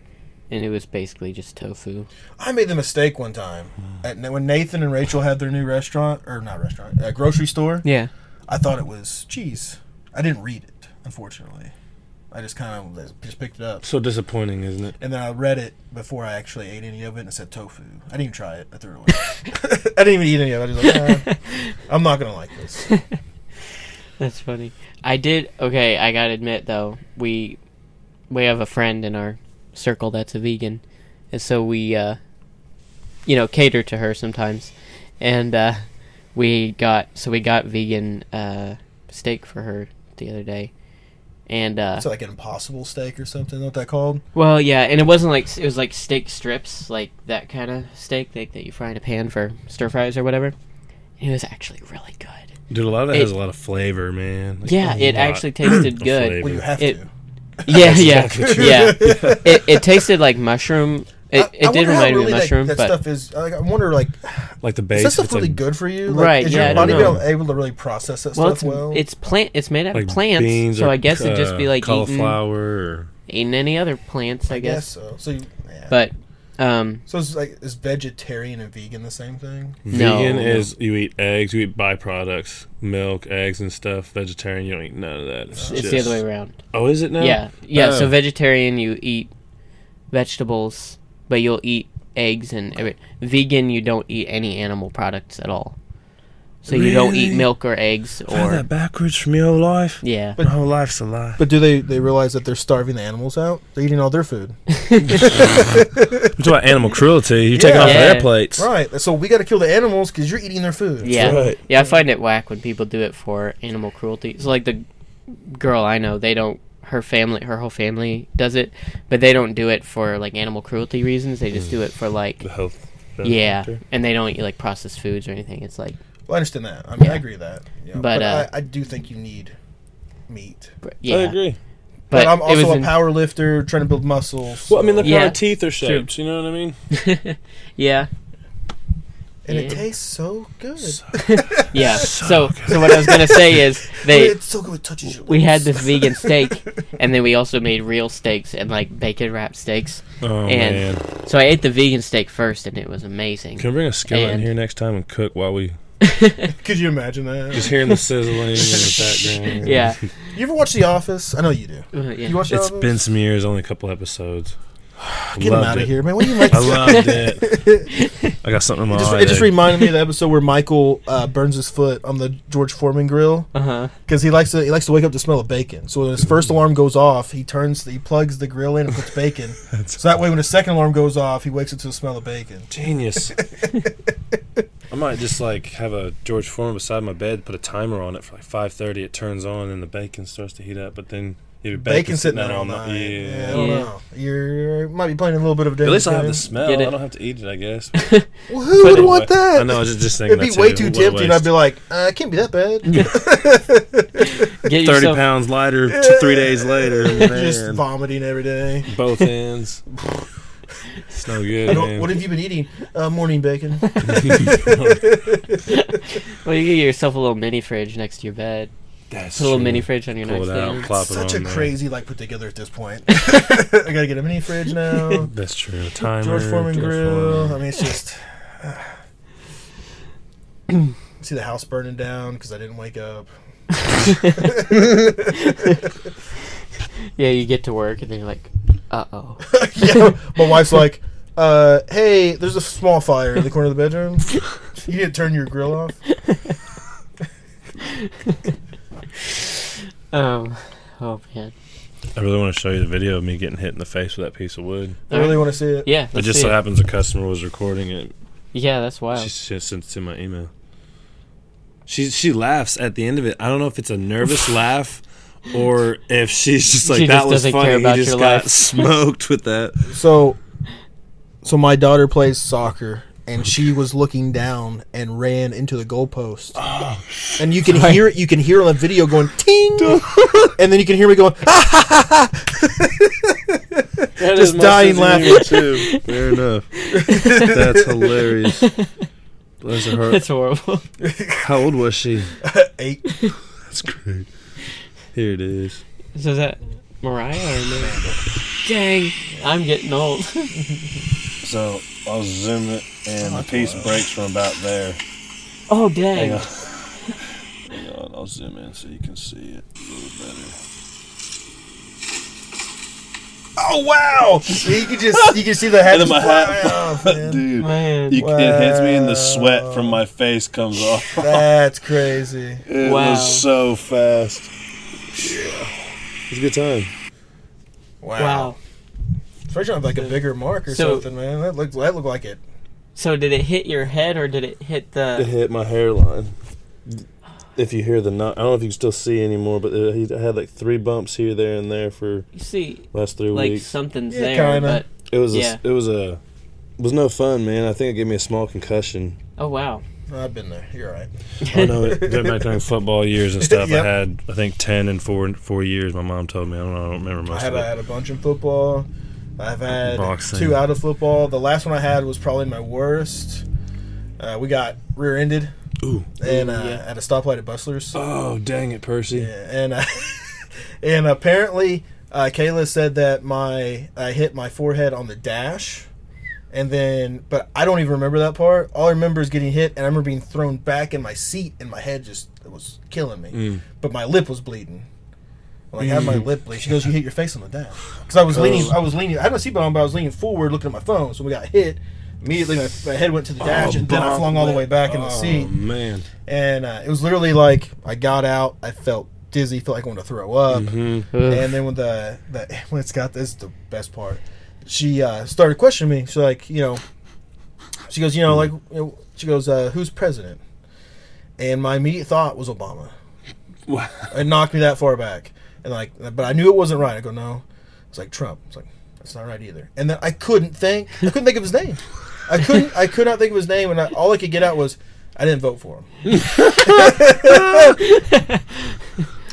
and it was basically just tofu. I made the mistake one time at, when Nathan and Rachel had their new restaurant or not restaurant, uh, grocery store. Yeah. I thought it was cheese. I didn't read it, unfortunately. I just kind of just picked it up, So disappointing, isn't it? and then I read it before I actually ate any of it, and it said tofu. I didn't even try it. I threw it away. I didn't even eat any of it. I was like, "Eh, I'm not gonna like this. That's funny. I did okay, I gotta admit though, we we have a friend in our circle that's a vegan. And so we uh you know, cater to her sometimes. And uh we got so we got vegan uh steak for her the other day. And uh It's like an impossible steak or something. What that called? well, yeah, and it wasn't like it was like steak strips, like that kind of steak that, that you fry in a pan for stir fries or whatever. It was actually really good. Dude, a lot of that It- has a lot of flavor, man. Like, Yeah, it actually tasted good. Well, you have It- to. Yeah, yeah, yeah. It, it tasted like mushroom. It, I- I did wonder how remind me really of that- mushroom, that, but stuff is. Like, I wonder, like, like the base. is base. that stuff it's really like, good for you? Like, Right, Is yeah, I your don't body know. able to really process that well, stuff it's well? it's plant. It's made out like of plants, beans so or, I guess it'd just be uh, like eating, cauliflower or eating any other plants. I, I guess. guess so. So, you, yeah. But um, so it's like is vegetarian and vegan the same thing? No, vegan no. is you eat eggs, you eat byproducts, milk, eggs, and stuff. Vegetarian, you don't eat none of that. it's the other way around. Oh, is it now? Yeah, yeah. So Oh. vegetarian, you eat vegetables, but you'll eat eggs and every, vegan. You don't eat any animal products at all. So you don't eat Really? milk or eggs I've had or that backwards from your whole life. yeah. My whole life's a lie. But do they they realize that they're starving the animals out? They're eating all their food. I'm talking about animal cruelty. You're taking Yeah. off their Yeah. plates. Right. So we got to kill the animals because you're eating their food. Yeah, Right. yeah. I find it whack when people do it for animal cruelty. So like the girl I know, they don't. Her family, her whole family does it, but they don't do it for like animal cruelty reasons. They just do it for like The health. yeah, benefit. and they don't eat like processed foods or anything. It's like Well, I understand that. I mean, Yeah. I agree with that. you know, But, uh, I, I do think you need meat. yeah. I agree. But, But I'm it also was a power lifter, trying to build muscles. Well, I mean, look so- how our teeth are shaped. You know what I mean? yeah, and it tastes so good. yeah. So So, good. so what I was gonna say is they it's so good. It touches your we had this vegan steak, and then we also made real steaks and like bacon wrapped steaks. Oh And- man. So I ate the vegan steak first, and it was amazing. Can we bring a skillet in here next time and cook while we Could you imagine that? just hearing the sizzling in the background? Yeah. You ever watch The Office? I know you do. Uh, yeah. You watch The It's Office? been some years, only a couple episodes. Get him Loved out of it. here, man. What do you like? I loved it. I got something in my It just, eye it just there. reminded me of the episode where Michael uh, burns his foot on the George Foreman grill Uh huh. because he likes to he likes to wake up to smell of bacon. So when his first alarm goes off, he turns he plugs the grill in and puts bacon. so that way, when his second alarm goes off, he wakes up to the smell of bacon. Genius. I might just like have a George Foreman beside my bed, put a timer on it for like five thirty. It turns on and the bacon starts to heat up. But then you have bacon, Bacon sitting there all all night. night. Yeah, I don't Yeah. know. You're might be playing a little bit of a At least I have the smell. I don't have to eat it. I guess. Well, who Put would it want that? I know. I was just, just thinking. It'd be way too. too What tempting. I'd be like, uh, it can't be that bad. Get thirty yourself, pounds lighter t- three days later. Just vomiting every day. Both ends. It's no good, You man. what have you been eating? Uh, morning bacon. Well, you get yourself a little mini fridge next to your bed. That's Put a little true. mini fridge on your Pull it out, nightstand. plop it Such a on there. crazy like put together at this point. I gotta get a mini fridge now. That's true. A timer. George Foreman George grill. Foreman. I mean, it's just. see the house burning down because I didn't wake up. Yeah, you get to work and then you're like, uh oh. yeah, my wife's like, uh, "Hey, there's a small fire in the corner of the bedroom. You need to turn your grill off." Um, oh man. I really want to show you the video of me getting hit in the face with that piece of wood. I really want to see it. Yeah, It let's just see so it. happens a customer was recording it. Yeah, that's wild. She she sent it to my email. She she laughs at the end of it. I don't know if it's a nervous laugh or if she's just like She that just was doesn't funny. care about he just your got life." smoked with that. So, so my daughter plays soccer, and she was looking down and ran into the goalpost. and you can Sorry. hear it. You can hear on the video going ting, and then you can hear me going. Ah! That Just is my dying laughing. too. Fair enough. That's hilarious. Bless her heart. That's horrible. How old was she? Eight. That's great. Here it is. So is that Mariah or me? Dang, I'm getting old. So I'll zoom it, and Oh, the piece breaks from about there. oh Hang dang. on. Hang on, I'll zoom in so you can see it a little better. Oh wow! you can just you can see the head And then my just hat, fly off, man. dude. Man. You, It hits me, and the sweat from my face comes off. That's crazy. It Wow. was so fast. It's a good time. Wow. Wow. Especially on like a bigger mark or So- something, man. That looked that looked like it. So did it hit your head or did it hit the? It hit my hairline. If you hear the knot, I don't know if you can still see anymore, but it, he I had like three bumps here, there, and there for You see, last three like weeks. something's Yeah, there, kinda. but It was Yeah. a, it was a it was no fun, man. I think it gave me a small concussion. oh wow. I've been there. You're right. I know it going back during football years and stuff. Yep. I had I think ten and four four years. My mom told me. I don't know. I don't remember much. I most have of it. had a bunch in football. I've had Boxing. two out of football. The last one I had was probably my worst. Uh, we got rear-ended Ooh. and Ooh, uh, yeah. at a stoplight at Bustler's. Oh dang it, Percy! Yeah, and uh, and apparently uh, Kayla said that my I hit my forehead on the dash, and then but I don't even remember that part. All I remember is getting hit, and I remember being thrown back in my seat, and my head just it was killing me. Mm. But my lip was bleeding. Like I had my lip bleed. She goes, "You hit your face on the dash." Because I was leaning, I was leaning. I had my seatbelt on, but I was leaning forward, looking at my phone. So we got hit. Immediately, my, my head went to the dash, Oh, and then I flung all the way back in the oh, seat man. and uh, it was literally like I got out, I felt dizzy, felt like I wanted to throw up, hmm and then when the, the when it's got this the best part, she uh, started questioning me. She's like, you know, she goes, you know, like you know, she goes, uh, who's president? And my immediate thought was Obama. Wow. It knocked me that far back, and like, but I knew it wasn't right. I go, no, it's like Trump. It's like that's not right either. And then I couldn't think, I couldn't think of his name. I couldn't, I could not think of his name, and I, all I could get out was I didn't vote for him.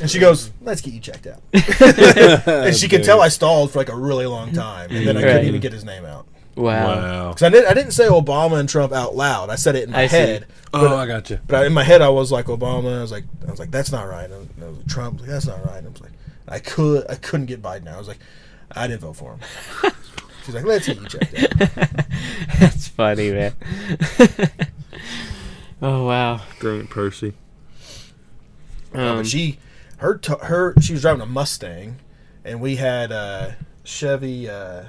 and she goes, "Let's get you checked out." and she could tell I stalled for like a really long time, and then I couldn't Right. even get his name out wow. Wow. because I didn't. I didn't say Obama and Trump out loud. I said it in my I see. head. Oh, I got you. But I, in my head, I was like Obama. I was like, I was like, that's not right. And I was like, Trump. Like, that's not right. And I was like, I could, I couldn't get Biden. out. I was like, I didn't vote for him. She's like, let's get you checked out. That's funny, man. oh wow. Dang it, Percy. No, Um, but she, her, t- her, she was driving a Mustang, and we had uh, Chevy. Uh,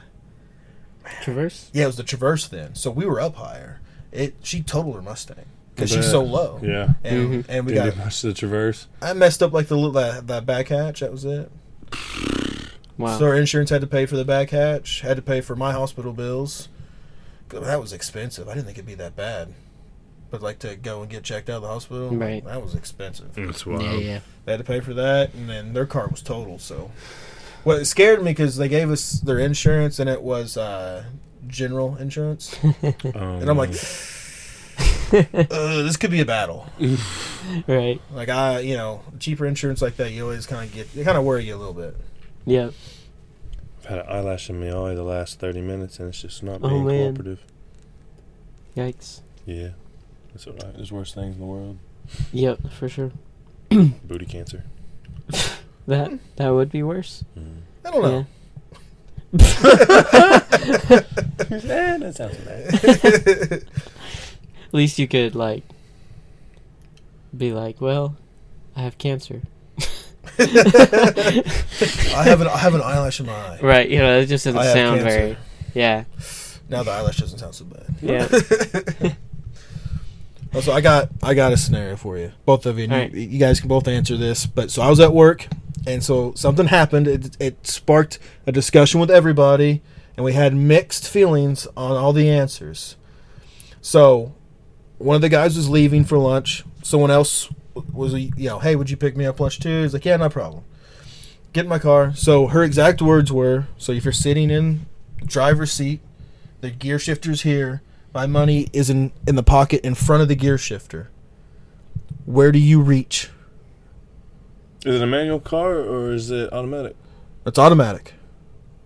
Traverse. Yeah, it was the Traverse then. So we were up higher. It she totaled her Mustang because she's so low. Yeah. And, and we Didn't got do much to the Traverse. I messed up like the little that, that back hatch. That was it. Wow. So our insurance had to pay for the back hatch. Had to pay for my hospital bills. That was expensive. I didn't think it'd be that bad. But like to go and get checked out of the hospital, Right. That was expensive. That's wild. yeah, yeah. They had to pay for that, and then their car was totaled. So, well, it scared me because they gave us their insurance, and it was uh, general insurance, Um, and I'm like, uh, this could be a battle. Right. Like I, you know, cheaper insurance like that, you always kind of get, it kind of worry you a little bit. Yeah. I've had an eyelash in my eye the last 30 minutes, and it's just not Oh, being man. cooperative. Yikes. Yeah. That's all right. There's worse things in the world. Yep, for sure. Booty cancer. That that would be worse. Mm. I don't know. eh, that sounds bad. At least you could like be like, well, I have cancer. I have an I have an eyelash in my eye. Right. You know, it just doesn't I have sound cancer. very. Yeah. Now the eyelash doesn't sound so bad. Yeah. Also, I got I got a scenario for you, both of you. you, right. you guys can both answer this. But so I was at work, and so something happened. It, it sparked a discussion with everybody, and we had mixed feelings on all the answers. So, one of the guys was leaving for lunch. Someone else was, you know, hey, would you pick me up lunch too? He's like, yeah, no problem. Get in my car. So her exact words were, so if you're sitting in the driver's seat, the gear shifter's here. My money is in, in the pocket in front of the gear shifter. Where do you reach? Is it a manual car or is it automatic? It's automatic.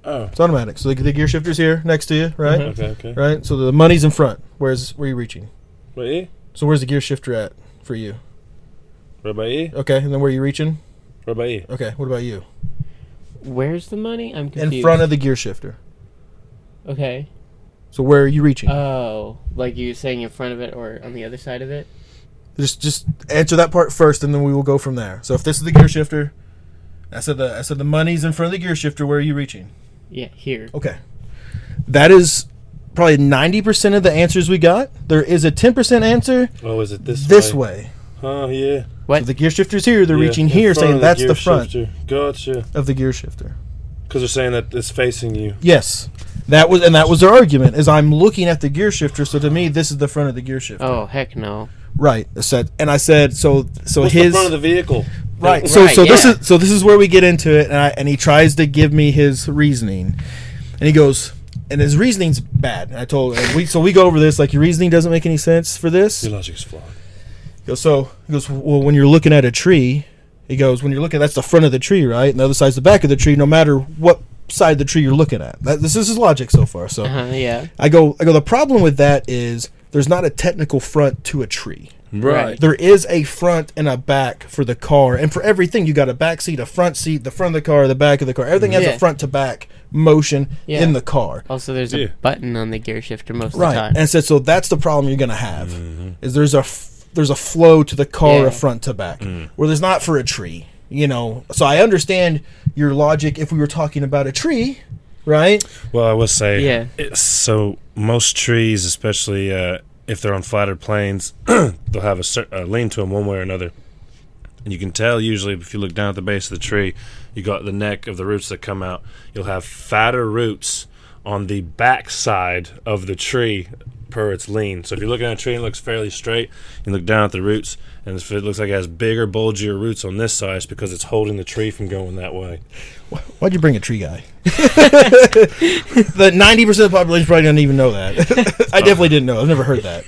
Oh. It's automatic. So the, the gear shifter's here next to you, right? Mhm. Okay, okay. Right. So the money's in front. Where's where are you reaching? Right? So where's the gear shifter at for you? Right by E? Okay, and then where are you reaching? Right by E. Okay, what about you? Where's the money? I'm confused. In front of the gear shifter. Okay. So where are you reaching? Oh, like you saying in front of it or on the other side of it? just just answer that part first, and then we will go from there. So if this is the gear shifter, I said the I said the money's in front of the gear shifter. Where are you reaching? Yeah, here. Okay. That is probably 90% of the answers we got. There is a 10% answer Oh, is it this this way? way. Oh, yeah. What? So the gear shifter's here. They're Yeah, reaching in here, front saying of that's gear the front shifter. Gotcha. of the gear shifter. Because they're saying that it's facing you. Yes. That was and that was their argument is I'm looking at the gear shifter, so to me this is the front of the gear shifter. oh, heck no. Right. I said and I said so so What's his the front of the vehicle? Right. So Right, so this yeah. is so this is where we get into it, and I, and he tries to give me his reasoning, and he goes, and his reasoning's bad. And I told and we so we go over this like your reasoning doesn't make any sense for this. Your logic is flawed. He goes so he goes well when you're looking at a tree, he goes when you're looking that's the front of the tree right, and the other side's the back of the tree. No matter what side of the tree you're looking at, that, this is his logic so far. So Uh-huh, yeah. I go I go the problem with that is there's not a technical front to a tree. Right. There is a front and a back for the car, and for everything you got a back seat, a front seat, the front of the car, the back of the car. Everything has Yeah. a front to back motion Yeah. in the car. Also, there's Yeah. a button on the gear shifter most of the time. and I said so. That's the problem you're gonna have is there's a f- there's a flow to the car, Yeah. a front to back, where there's not for a tree. You know, so I understand your logic if we were talking about a tree, right? Well, I will say, Yeah. It's, so most trees, especially uh, if they're on flatter plains, they'll have a, cer- a lean to them one way or another. And you can tell usually if you look down at the base of the tree, you got the neck of the roots that come out. You'll have fatter roots on the back side of the tree per its lean. So if you're looking at a tree and it looks fairly straight, you look down at the roots, and if it looks like it has bigger, bulgier roots on this side, it's because it's holding the tree from going that way. Why'd you bring a tree guy? the ninety percent of the population probably doesn't even know that. I definitely didn't know. I've never heard that.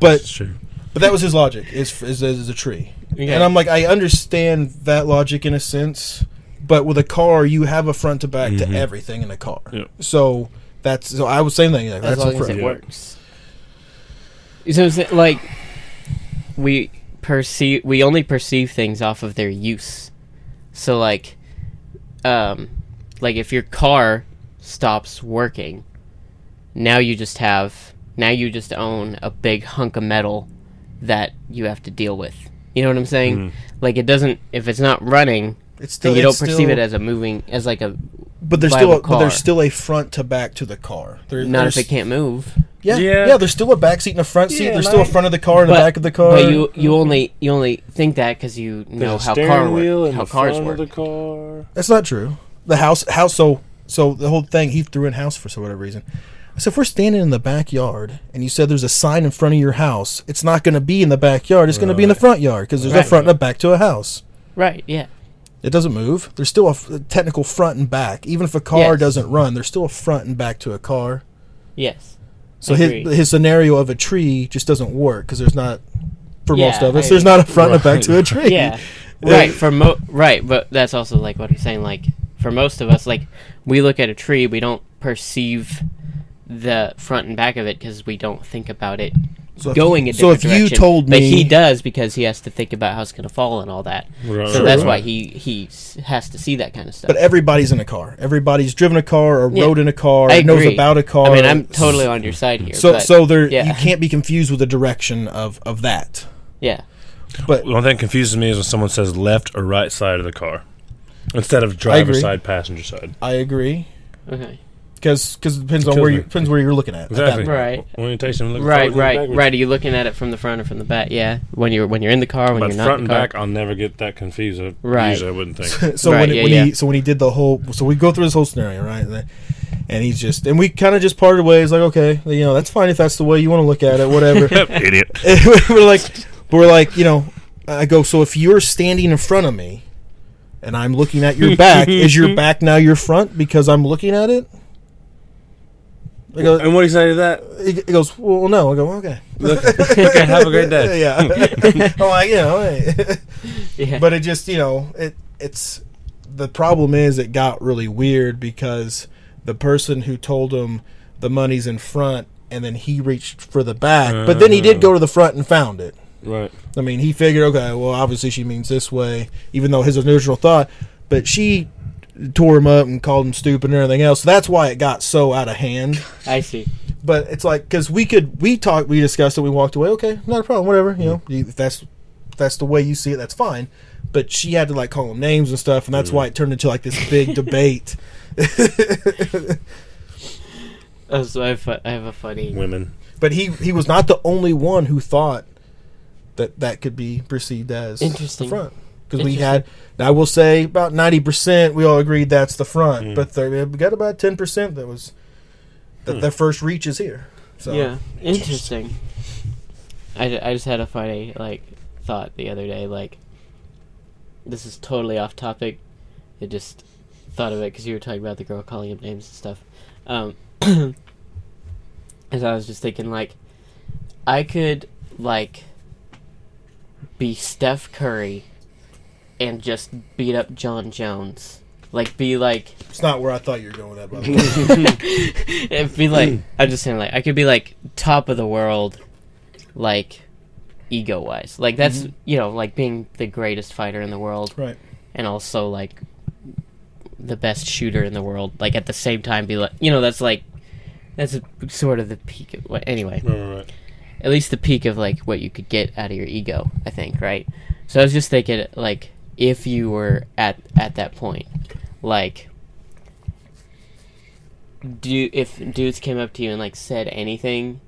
But It's true. But that was his logic. Is is, is a tree, Yeah. and I'm like, I understand that logic in a sense, but with a car, you have a front to back to everything in a car. Yep. So that's so I was saying that. Like, as that's long a as front. it Yeah. works. So is it like we perceive we only perceive things off of their use. So like um like if your car stops working, now you just have now you just own a big hunk of metal that you have to deal with. You know what I'm saying? Mhm. Like it doesn't if it's not running, It's still then you don't perceive still- it as a moving as like a but there's still a, but there's still a front to back to the car. There, not if it can't move. Yeah, Yeah. yeah, There's still a back seat and a front seat. Yeah, there's and still a I- front of the car and a But- back of the car. But you you only you only think that because you know There's a how steering car wheel work, how the cars front work. of the car. That's not true. The house, house. So, so the whole thing he threw in house for some whatever reason. So if we're standing in the backyard and you said there's a sign in front of your house, it's not going to be in the backyard. It's going to be in the front yard because there's Right. a front and a back to a house. Right? Yeah. It doesn't move. There's still a, f- a technical front and back. Even if a car Yes. doesn't run, there's still a front and back to a car. Yes. So I his his scenario of a tree just doesn't work because there's not for most Yeah, of us. I there's not a front and a back to a tree. Yeah. right. For mo right, but that's also like what he's saying. Like for most of us, like we look at a tree, we don't perceive the front and back of it because we don't think about it So if going you- a so different if you direction. told but me- he does because he has to think about how it's going to fall and all that. Right, So right, that's right. why he he has to see that kind of stuff. But everybody's in a car. Everybody's driven a car or Yeah. rode in a car. I or knows about a car. I mean, I'm totally on your side here. so but, so there yeah. you can't be confused with the direction of of that. yeah. But one thing that confuses me is when someone says left or right side of the car instead of driver side, passenger side. I agree Okay. Because it depends on where you depends where you're looking at. at Exactly. point. Right. Orientation. looking Right, forward and right, right. Are you looking at it from the front or from the back? Yeah. When you're when you're in the car, when But you're not front in and the car. back, I'll never get that confused. Uh, I- Right. Usually, I wouldn't think. so Right, when, yeah, when yeah. he so when he did the whole so we go through this whole scenario right and, then- and he's just and we kind of just parted ways like okay you know that's fine if that's the way you want to look at it whatever Idiot. we're like we're like you know I go so if you're standing in front of me and I'm looking at your back is your back now your front because I'm looking at it I go, And what do you say to that? he he goes well no I go okay okay, have a great day. yeah I'm like you know hey. Yeah. but it just you know it it's the problem is it got really weird because the person who told him the money's in front and then he reached for the back but then he did go to the front and found it Right. i mean he figured okay well obviously she means this way even though his initial thought but she tore him up and called him stupid and everything else that's why it got so out of hand I see. but it's like because we could we talked we discussed it we walked away okay not a problem whatever you know you, if that's if that's the way you see it that's fine but she had to like call him names and stuff and that's why it turned into like this big debate Oh, so I have, fu- I have a funny. Women. but he he was not the only one who thought that that could be perceived as Interesting. the front because we had I will say about 90% we all agreed that's the front Mm. but there, we got about 10% that was that their first reach is here so Yeah, interesting. I, I just had a funny like thought the other day. Like, this is totally off topic. I just thought of it because you were talking about the girl calling him names and stuff. Um, and so I was just thinking, like, I could like be Steph Curry and just beat up Jon Jones. Like, be like it's not where I thought you were going with that by the way It'd be like I'm just saying, like I could be like top of the world, like ego wise. Like that's mm-hmm. you know like being the greatest fighter in the world, right and also like the best shooter in the world. Like at the same time, be like you know that's like that's a, sort of the peak. Of, what anyway, Right, right, right. at least the peak of like what you could get out of your ego. I think right. So I was just thinking like if you were at at that point, like do if dudes came up to you and like said anything,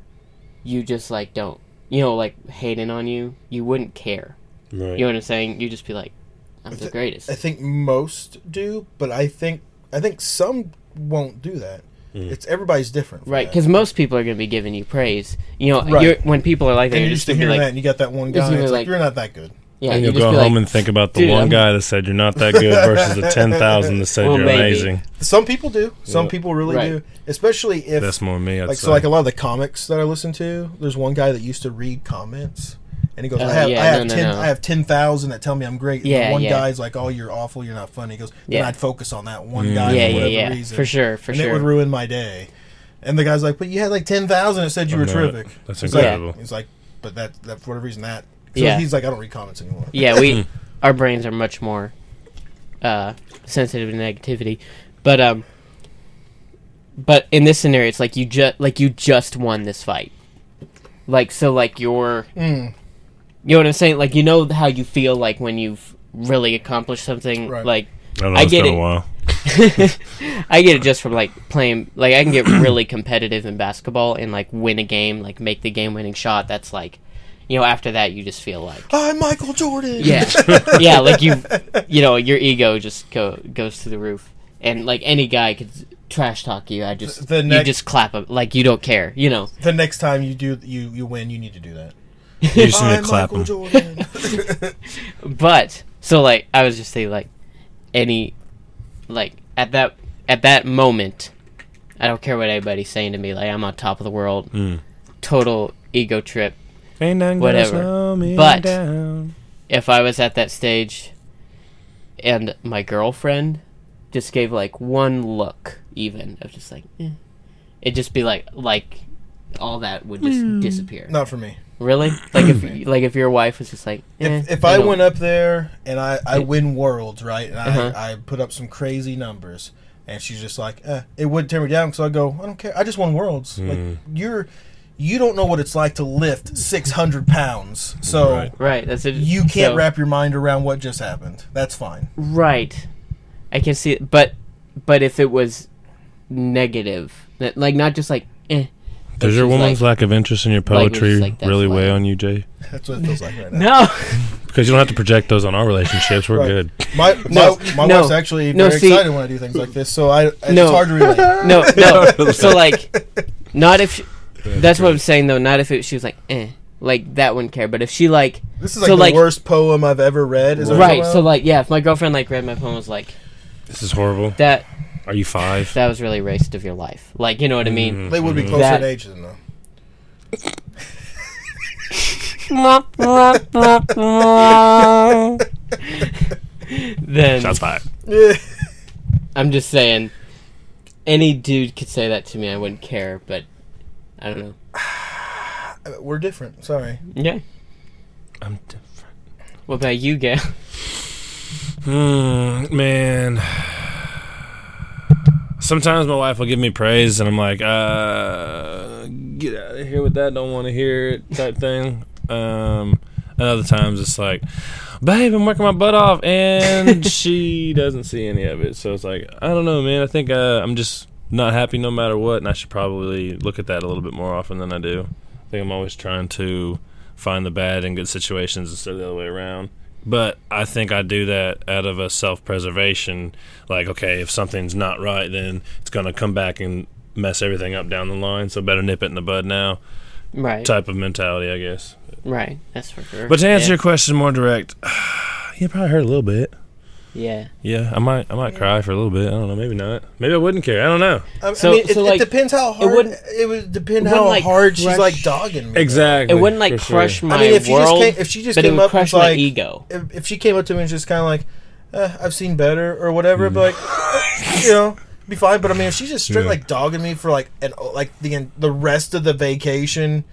you just like don't you know like hating on you, you wouldn't care. Right. You know what I'm saying? You just be like, I'm the greatest. I think most do, but I think I think some won't do that. Mm. It's everybody's different, Right, because most people are going to be giving you praise. You know, Right. you're, when people are like that, and you're you're just used to going to be hearing like, that, and you got that one guy. gonna It's like, like- you're not that good. Yeah, and you you'll just go home like, and think about the "Dude, one I'm- guy that said you're not that good versus the 10,000 that said Well, you're maybe. amazing. Some people do. Some Yeah. people really Right. do, especially if That's more me. I'd like say. so. Like a lot of the comics that I listen to, there's one guy that used to read comments, and he goes, Oh, "I have, yeah, I have no, no, ten, no. I have ten thousand that tell me I'm great." And Yeah, one yeah. guy's like, "Oh, you're awful. You're not funny." He goes, "Then Yeah. I'd focus on that one Mm. guy yeah, for yeah, whatever yeah, reason, for sure, for sure. and sure. it would ruin my day." And the guy's like, "But you had like ten thousand that said you I were terrific." That's He's like- incredible. He's like, "But that, that for whatever reason that." So Yeah. he's like, "I don't read comments anymore." yeah, we our brains are much more uh, sensitive to negativity, but um, but in this scenario, it's like you just like you just won this fight, like so like you're Mm. you know what I'm saying, like you know how you feel like when you've really accomplished something, Right. like I don't know. I it's get been it. a while. I get it just from like playing. Like I can get really competitive in basketball and like win a game, like make the game-winning shot. That's like, you know, after that you just feel like, I'm Michael Jordan. yeah, yeah, like you, you know, your ego just go goes to the roof, and like any guy could trash talk you. I just The you next- just clap up like you don't care, you know. The next time you do you you win, you need to do that. You just need I'm to clap Michael them. Jordan. But so like I was just saying like any like at that at that moment I don't care what anybody's saying to me like I'm on top of the world Mm. total ego trip Ain't nothing gonna Whatever. slow me But- down. if I was at that stage and my girlfriend just gave like one look even of just like eh, it'd just be like like all that would just disappear Not for me. really like if like if your wife was just like eh, If, if you I went up there and I, I win worlds, right, and Uh-huh. I, I put up some crazy numbers, and she's just like, eh, it wouldn't tear me down so I go, I don't care. I just won worlds. Like Mm. you're, you don't know what it's like to lift six hundred pounds, so Right. right that's it you can't so- wrap your mind around what just happened. That's fine. Right. I can see it, but but if it was negative, that like not just like eh. Does your woman's like, lack of interest in your poetry like that really weigh flag. on you, Jay? That's what it feels like right now. no? Because you don't have to project those on our relationships. We're Right. good. My my, No, my no. wife's actually No, very see- excited when I do things like this, so I it's No. hard to relate. no, no. so like, not if. She, that's what I'm saying though. Not if it, she was like eh, like that wouldn't care. But if she like This is like So, the like- worst poem I've ever read. Is that what right, you're so like yeah, if my girlfriend like read my poem was like This is horrible. that Are you five? that was really racist of your life. Like you know what I mean? about? they would be Mhm. closer That- in age than though. then Shots fired. Yeah. I'm just saying, any dude could say that to me. I wouldn't care, but I don't know. We're different. Sorry. Yeah. I'm different. What about you, Gale? Hmm, man. Sometimes my wife will give me praise, and I'm like, uh, get out of here with that. Don't want to hear it, type thing. Um, and other times it's like, babe, I'm working my butt off, and she doesn't see any of it. So it's like, I don't know, man. I think uh, I'm just not happy no matter what, and I should probably look at that a little bit more often than I do. I think I'm always trying to find the bad in good situations instead of the other way around. But I think I do that out of a self preservation. Like, okay, if something's not right, then it's going to come back and mess everything up down the line. So better nip it in the bud now. Right. Type of mentality, I guess. Right. That's for sure. But to answer yeah. your question more direct, you probably hurt a little bit. Yeah. Yeah, I might, I might cry for a little bit. I don't know, maybe not. Maybe I wouldn't care. I don't know. I, So- I mean, it, so, it like, depends how hard. It wouldn't- would depend it how wouldn't, like, hard she's like dogging me. Exactly. It wouldn't like for sure. crush my I mean, if she just came, if she just but it came would up crush with my like, ego. if, if she came up to me and just kind of like, eh, I've seen better or whatever, I'd be like, eh, you know, be fine. But I mean, if she's just straight Yeah. like dogging me for like an like the the rest of the vacation,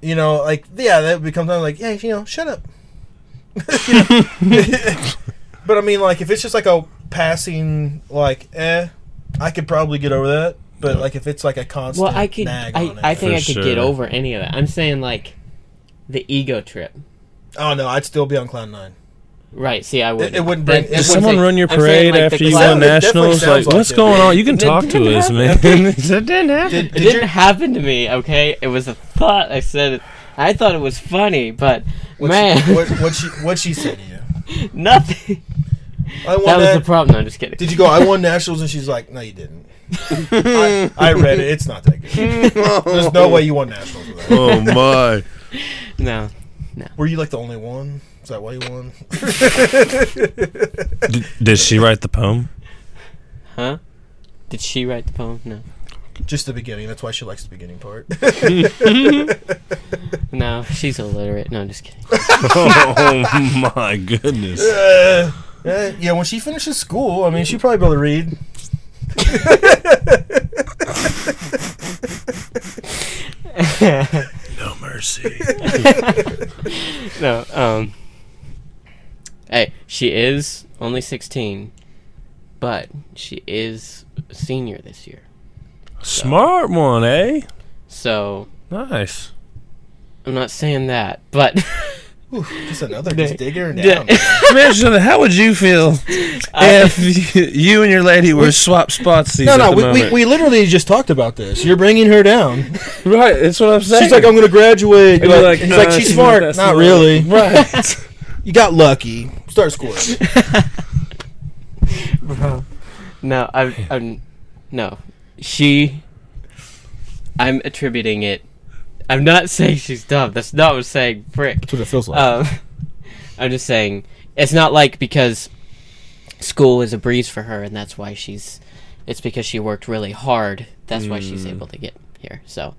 you know, like yeah, that becomes I'm like, yeah, you know, shut up. but I mean, like if it's just like a passing, like, eh, I could probably get over that. But Yeah. like if it's like a constant Well, I could. nag I, on it, I think For I could get over any of it. I'm saying like the ego trip. oh no, I'd still be on cloud nine. Right. See, I would. it wouldn't bring- it wouldn't someone say- run your I'm saying, parade like, the after you cloud- won It definitely nationals? sounds Like, like what's it. going on? You can talk to didn't us, man. happen. it didn't happen. Did, It did didn't you, happen to me. Okay, it was a thought. I said it. I thought it was funny, but what man, she, what, what she what she said to you? nothing. I won That was the problem. No, I'm just kidding. Did you go? I won nationals, and she's like, "No, you didn't." I, I read it. It's not that good. There's no way you won nationals with that. oh my! No. No. Were you like the only one? Is that why you won? Did, did she write the poem? Huh? Did she write the poem? No. Just the beginning. That's why she likes the beginning part. No, she's illiterate. No, I'm just kidding. oh my goodness! Uh, uh, yeah, when she finishes school, I mean, she'll probably be able to read. No mercy. no. Um. Hey, she is only 16, but she is a senior this year. Smart one, eh? So Nice. I'm not saying that, but Just another, just digging her Yeah. down. Imagine. How would you feel if you and your lady were swap spots? No, no, we, we, we literally just talked about this. You're bringing her down. right. That's what I'm saying. She's like, I'm going to graduate. And You're you're like, like, he's "Nah, like, she's she's smart. not Not really. right. You got lucky. Start scoring. Bro. No, I'm, I'm. No. She. I'm attributing it. I'm not saying she's dumb. That's not what I'm saying. Frick. That's what it feels like. Um, I'm just saying it's not like because school is a breeze for her, and that's why she's. It's because she worked really hard. That's why she's Mm. able to get here. So,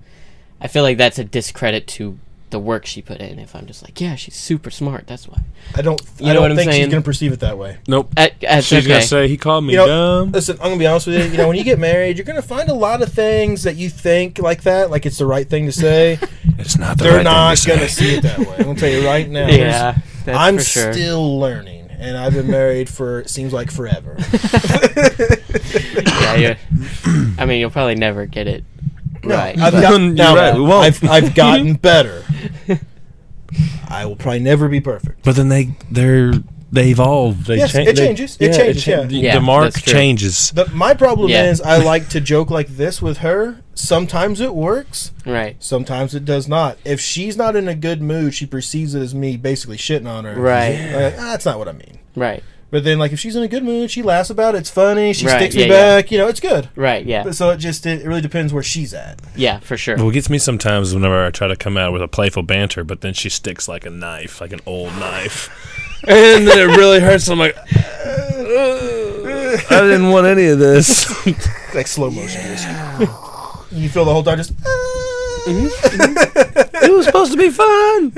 I feel like that's a discredit to the work she put in. If I'm just like, yeah, she's super smart. That's why. I don't. you I know don't what I'm think she's going to perceive it that way. Nope. Uh, that's She's okay. gonna say he called me You know, dumb. Listen, I'm gonna be honest with you. You know, when you get married, you're gonna find a lot of things that you think like that, like it's the right thing to say. It's not the They're right not thing to gonna say. see it that way. I'm gonna tell you right now. yeah, that's I'm for sure. still learning, and I've been married for it seems like forever. yeah, yeah. I mean, you'll probably never get it No, right. I've but- got, now, right, we won't. I've, I've gotten better. I will probably never be perfect. But then they they're they evolve. They Yes, cha- it they- changes. It changes, yeah. The, Yeah, the mark changes. But my problem Yeah. is I like to joke like this with her. Sometimes it works, right, sometimes it does not. If she's not in a good mood, she perceives it as me basically shitting on her. right, Like, ah, that's not what I mean. right, But then, like, if she's in a good mood, she laughs about it. It's funny. She Right, sticks yeah, me yeah. back. You know, it's good. right. Yeah, But so it just it really depends where she's at. yeah, for sure. What gets me sometimes whenever I try to come out with a playful banter, but then she sticks like a knife, like an old knife, and then it really hurts. I'm like, I didn't want any of this. Like slow motion. just- you feel the whole time just. Ah. Mm-hmm, mm-hmm. it was supposed to be fun.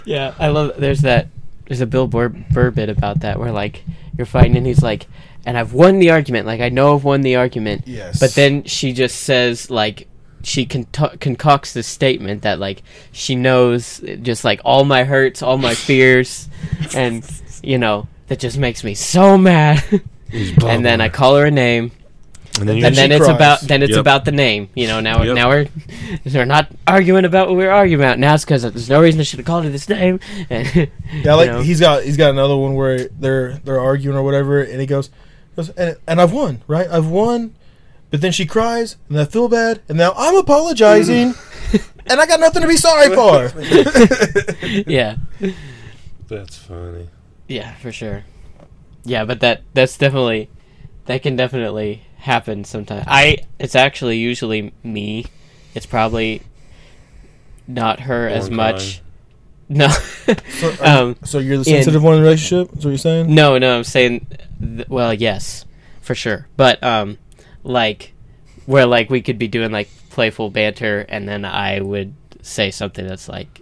Yeah, I love. There's that. There's a Bill Burr, Burr bit about that where like you're fighting and he's like, and I've won the argument. Like I know I've won the argument. Yes. But then she just says like she con- concocts this statement that like she knows just like all my hurts, all my fears, and you know that just makes me so mad. and then I call her a name, and then, and then it's cries. about then it's Yep. about the name. You know now Yep. now we're we're not arguing about what we're arguing about. Now it's because there's no reason I should have called her this name. And, Yeah, like you know, he's got he's got another one where they're they're arguing or whatever, and he goes, goes and, and I've won, right? I've won, but then she cries, and I feel bad, and now I'm apologizing, and I got nothing to be sorry for. yeah That's funny. yeah for sure. Yeah, but that that's definitely that can definitely happen sometimes. I it's actually usually me. It's probably not her as Born much. No. So, are- um so you're the in- sensitive one in the relationship? That's what you're saying? No, no, I'm saying, th- well, yes, for sure. But um, like, where like we could be doing like playful banter, and then I would say something that's like,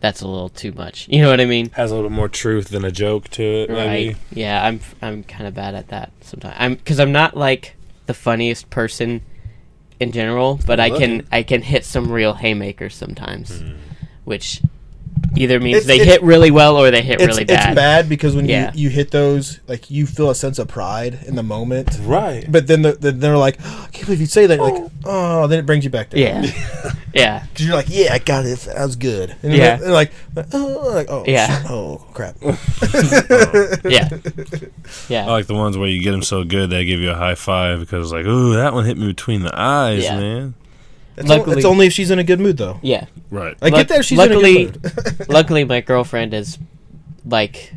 that's a little too much. You know what I mean? Has a little more truth than a joke to it. Maybe. Right? Yeah, I'm I'm kind of bad at that sometimes. I'm because I'm not like the funniest person in general, but I can Looking. I can hit some real haymakers sometimes, mm. which either means It's- they it's- hit really well or they hit It's, really it's bad. bad because when Yeah. you, you hit those, like you feel a sense of pride in the moment. Right. But then the, the, they're like, oh, I can't believe you say that. Like, oh, oh then it brings you back down. Yeah, yeah. Because you're like, yeah, I got it. That was good. And Yeah. They're like, oh, like, oh, Yeah. shit. oh, crap. Oh. yeah, yeah, I like the ones where you get them so good they give you a high five because like, ooh, that one hit me between the eyes, Yeah. man. It's, o- it's only if she's in a good mood, though. yeah. Right. I Luck- get that she's luckily- in a good mood. Luckily, my girlfriend is like,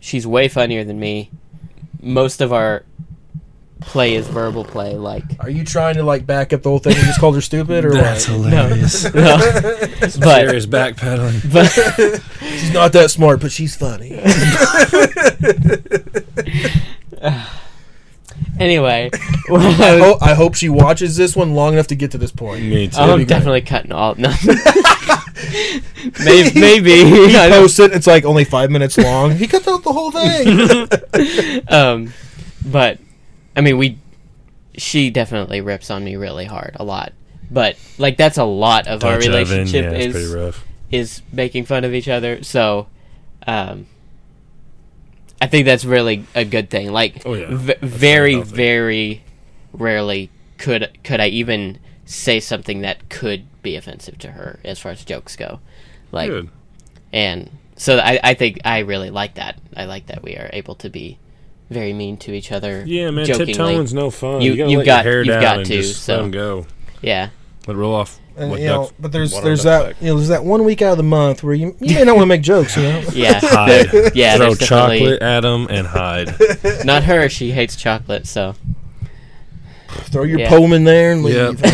she's way funnier than me. Most of our play is verbal play. Like, Are you trying to like back up the whole thing and just called her stupid, or That's what? hilarious. no, but Serious backpedaling. but She's not that smart, but she's funny. Anyway, I, ho- I hope she watches this one long enough to get to this point. Me too. I'm be great. definitely cutting all. No. maybe, maybe. He I don't- posts it. It's like only five minutes long. He cut out the whole thing. um, but I mean, we. She definitely rips on me really hard, a lot. But like, that's a lot of our Dutch oven, relationship yeah, it's pretty is rough. is making fun of each other. So, um, I think that's really a good thing. Like, Oh, yeah. v- very, very very rarely could could I even say something that could be offensive to her as far as jokes go. Like, Good. and so I I think I really like that. I like that we are able to be very mean to each other. Yeah, man, tiptoeing's no fun. You- You, let got- your hair you've down got and to, just so- let 'em go. Yeah, Let it roll off. And, what you know, but there's there's that back. you know there's that one week out of the month where you you may not want to make jokes. You know, yeah, hide. yeah. Throw chocolate at them and hide. Not her. She hates chocolate. So throw your Yeah. poem in there and leave.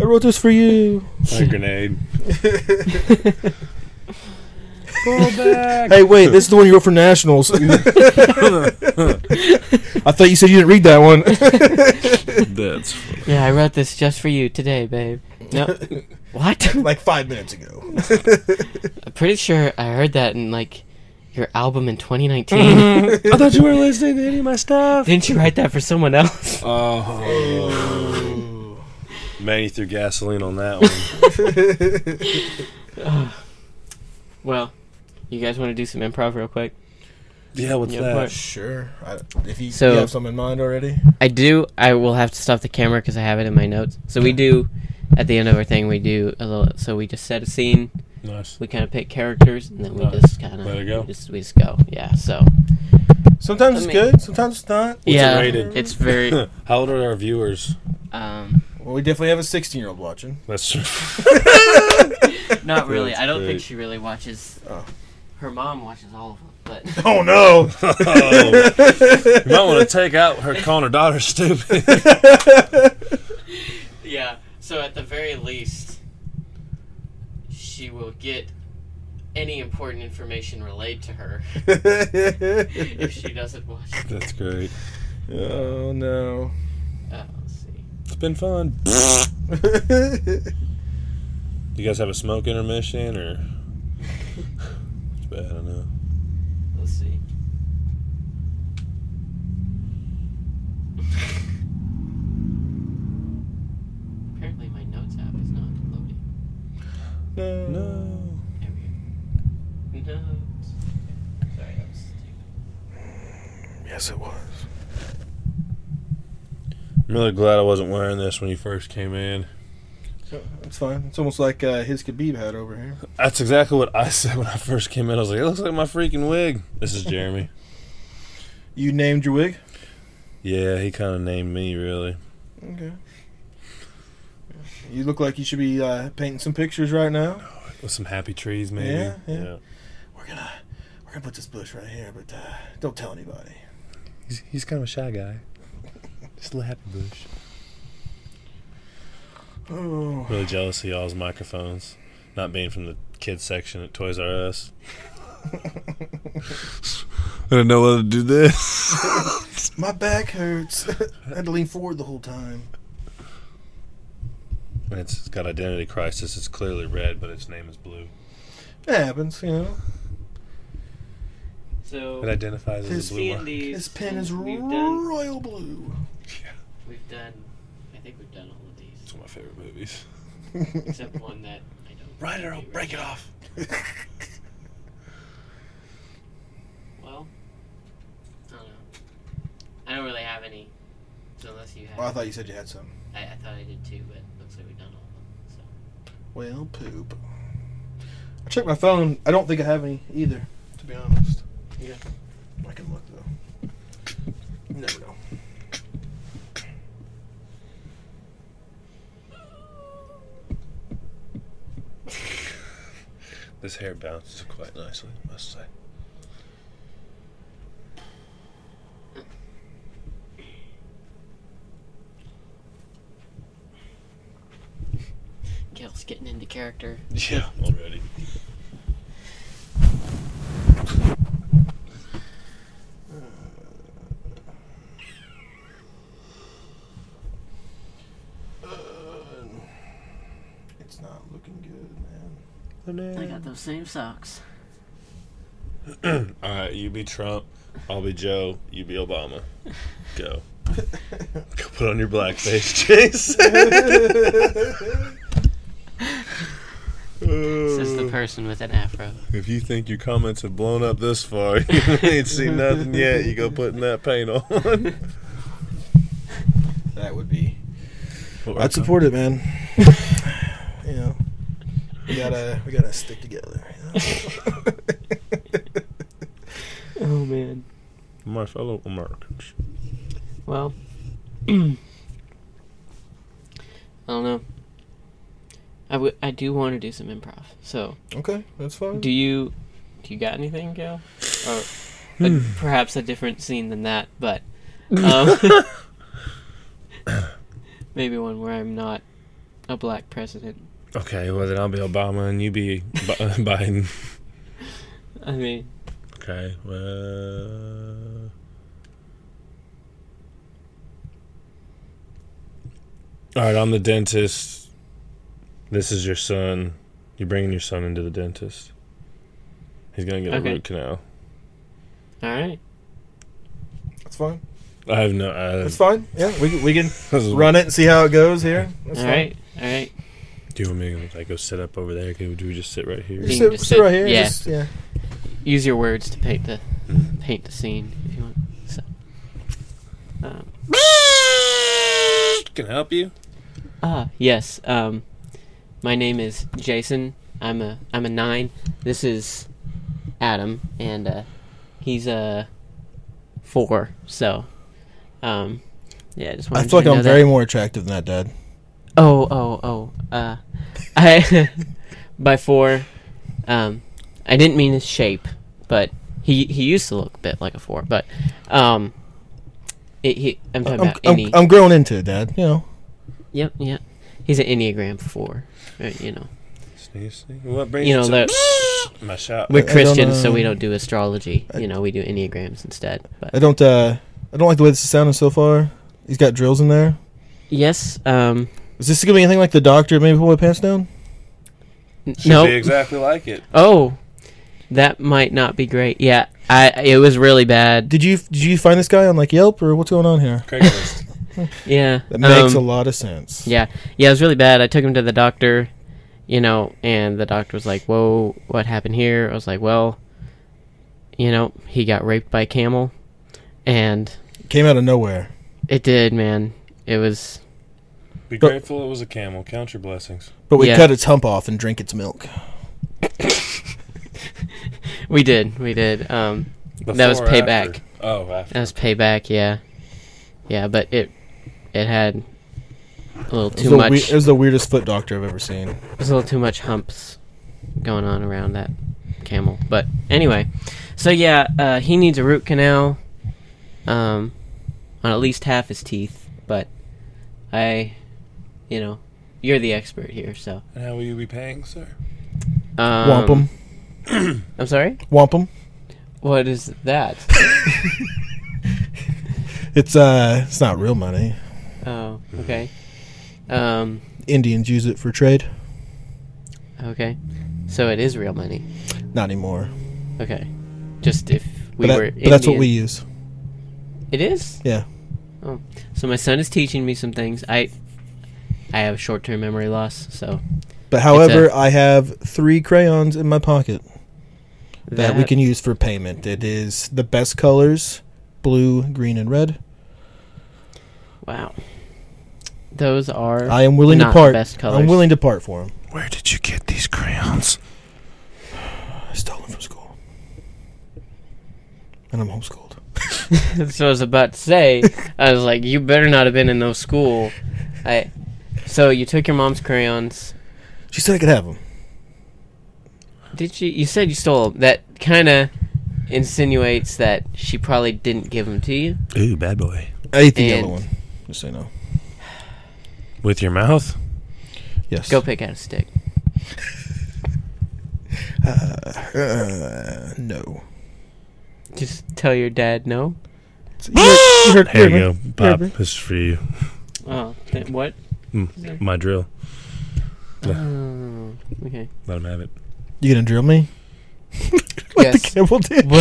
I wrote this for you. a grenade. Fall back. Hey, wait, this is the one you wrote for nationals. I thought you said you didn't read that one. That's funny. yeah, I wrote this just for you today, babe. No, what? like five minutes ago. I'm pretty sure I heard that in like your album in 2019. Mm-hmm. I thought you weren't listening to any of my stuff. Didn't you write that for someone else? Oh. oh. Man, you threw gasoline on that one. Well, you guys want to do some improv real quick? yeah, what's Yeah, that? what? Sure. I, if you, So- you have something in mind already. I do. I will have to stop the camera because I have it in my notes. So we do at the end of our thing. We do a little. So we just set a scene. Nice. We kind of pick characters, and then we Nice. just kind of Let it go. We just, we just go. Yeah. So Sometimes I it's mean- good. Sometimes it's not. it yeah, rated? it's very. How old are our viewers? Um, Well, we definitely have a 16 year old watching. That's true. not really. That's I don't great. think she really watches. Oh. Her mom watches all of them, but Oh no! oh, you might want to take out her calling her daughter stupid. yeah. So at the very least, she will get any important information relayed to her if she doesn't watch it. That's great. oh no! Uh, let's see. It's been fun. You guys have a smoke intermission or? It's bad, I know. Let's see. Apparently, my notes app is not loading. no. No. There we go. Notes. Sorry, that was stupid. Yes, it was. I'm really glad I wasn't wearing this when you first came in. It's fine. It's almost like uh, his Khabib hat over here. That's exactly what I said when I first came in. I was like, it looks like my freaking wig. This is Jeremy. You named your wig. yeah, he kind of named me, really. Okay. You look like you should be uh, painting some pictures right now. With some happy trees, maybe. Yeah, yeah. We're gonna we're gonna put this bush right here, but uh, don't tell anybody. He's, he's kind of a shy guy. Just a little happy bush. Oh, Really jealous of y'all's microphones. Not being from the kids section at Toys R Us. I didn't know how to do this. my back hurts. I had to lean forward the whole time. it's got identity crisis. It's clearly red, but its name is blue. It happens, you know. So It identifies as a blue one. C&Ds, His pen is we've done. royal blue. Yeah. We've done. I think we've done all of these, It's one of my favorite movies. except one that I don't. Right, think Earl, we break it off. Well, I don't know. I don't really have any. So unless you have, Well, I thought you said you had some. I, I thought I did too, but looks like we've done all of them. Well, poop. I checked my phone. I don't think I have any either, to be honest. Yeah. This hair bounces quite nicely, I must say. Gale's getting into character. Yeah, already. Uh, it's not looking good, man. I got those same socks. All right, you be Trump, I'll be Joe, you be Obama. Go. Go put on your blackface, Chase. This is the person with an afro. If you think your comments have blown up this far, you ain't seen nothing yet. You go putting that paint on. That would be. I'd support it, man. you we gotta we gotta stick together. Oh man. My fellow Americans. Well, I don't know. I would. I do want to do some improv. So, okay, that's fine. do you? Do you got anything, Gale? Or uh, perhaps a different scene than that, but um, maybe one where I'm not a black president. Okay, well then I'll be Obama and you be Bi- Biden. I mean, Okay, well. All right, I'm the dentist. This is your son. You're bringing your son into the dentist. He's gonna get Okay. a root canal. all right. That's fine. I have no. Uh, That's fine. Yeah, we can- we can run it and see how it goes here. That's All fine. right. All right. Do you want me to like go sit up over there? Can- Do we just sit right here? Just sit, just sit sit- right here. yeah. Just, yeah. Use your words to paint the paint the scene if you want. So. Um, Can I help you? Ah, yes. Um, my name is Jason. I'm a I'm a nine. This is Adam, and uh, he's a four. So, um, yeah, I just I wanted feel like I'm very that. more attractive than that, Dad. Oh, oh, oh. Uh, I by four. Um, I didn't mean his shape, but he he used to look a bit like a four. But um, it, he I'm talking I'm, about I'm, any. I'm growing into it, Dad. You know. Yep, yep. He's an Enneagram four. Right, you know. Sneeze, sneeze. What brings You know to that my shop? we're I don't, Christians, so we uh, don't do astrology. You know, we do enneagrams instead. I don't. uh I don't like the way this is sounding so far. He's got drills in there. yes, um, Is this gonna be anything like the doctor? Maybe pull my pants down. Should no. be exactly like it. Oh, that might not be great. Yeah, I it was really bad. Did you did you find this guy on like Yelp or what's going on here? Craigslist. Yeah, That makes um, a lot of sense. Yeah, yeah, it was really bad. I took him to the doctor, you know, and the doctor was like, "Whoa, what happened here?" I was like, "Well, you know, he got raped by a camel, and Came out of nowhere. it did, man. It was Be But- grateful it was a camel. Count your blessings. But we Yeah. cut its hump off and drink its milk. we did, we did. Um, That was payback. after? Oh, after. that was payback. Yeah, yeah, but it it had a little too the much. we- it was the weirdest foot doctor I've ever seen. There's a little too much humps going on around that camel. But anyway, so yeah, uh, he needs a root canal um, on at least half his teeth. But I, you know, you're the expert here, so. And how will you be paying, sir? Um, Womp 'em. I'm sorry. Wampum. What is that? It's uh, it's not real money. oh, okay. Um, Indians use it for trade. okay. So it is real money. Not anymore. Okay. Just if we but, that- were. but that's what we use. It is. Yeah. Oh, so my son is teaching me some things. I I have short-term memory loss, so But however, I have three crayons in my pocket that, we can use for payment. It is the best colors: blue, green, and red. Wow, those are. I am willing not to the part. best colors. I'm willing to part for them. Where did you get these crayons? I stole them from school, and I'm homeschooled. so I was about to say, I was like, you better not have been in no school. I. So you took your mom's crayons. She said I could have them. Did you? You said you stole them. That kind of insinuates that she probably didn't give them to you. Ooh, bad boy. I ate the And- yellow one. Just so you know. With your mouth? Yes. Go pick out a stick. Uh, no. Just tell your dad no. You heard, you heard, Here you you go, me. Pop. This is for you. Oh, th- what? Mm, my drill. Oh, okay. Let him have it. You gonna drill me? like the Yes. camel did.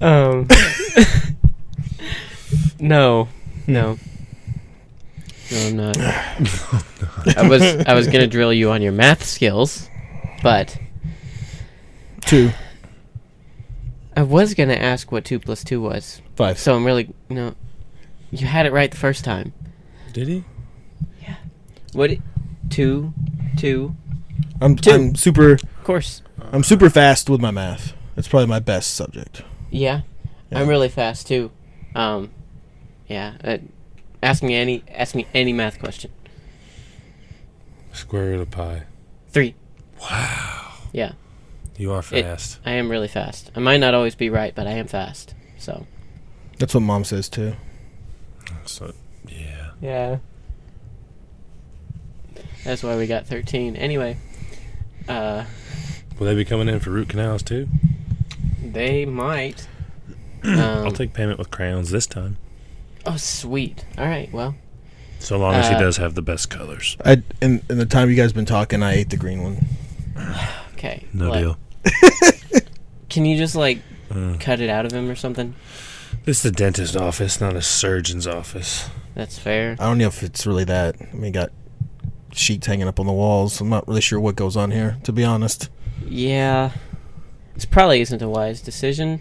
Um. no, no, no, I'm not. I was I was gonna drill you on your math skills, but Two. I was gonna ask what two plus two was, Five. so I'm really no. You had it right the first time. Did he? Yeah. What? It, two, two. I'm, Two. I'm super. Of course. I'm super fast with my math. It's probably my best subject. Yeah. Yeah. I'm really fast too. Um, yeah. Uh, ask me any. Ask me any math question. Square root of pi. Three. Wow. Yeah. You are It- fast. I am really fast. I might not always be right, but I am fast. So. That's what mom says too. so, yeah. Yeah. That's why we got 13. Anyway, uh, Will they be coming in for root canals too? they might. I'll Um, take payment with crayons this time. oh, sweet. All right. Well, So long as he uh, does have the best colors. I in, in the time you guys been talking, I ate the green one. okay. No Like, deal. Can you just like Uh, cut it out of him or something? this is the dentist office, not a surgeon's office. That's fair. I don't know if it's really that. I mean, got sheets hanging up on the walls. I'm not really sure what goes on here, to be honest. Yeah. This probably isn't a wise decision,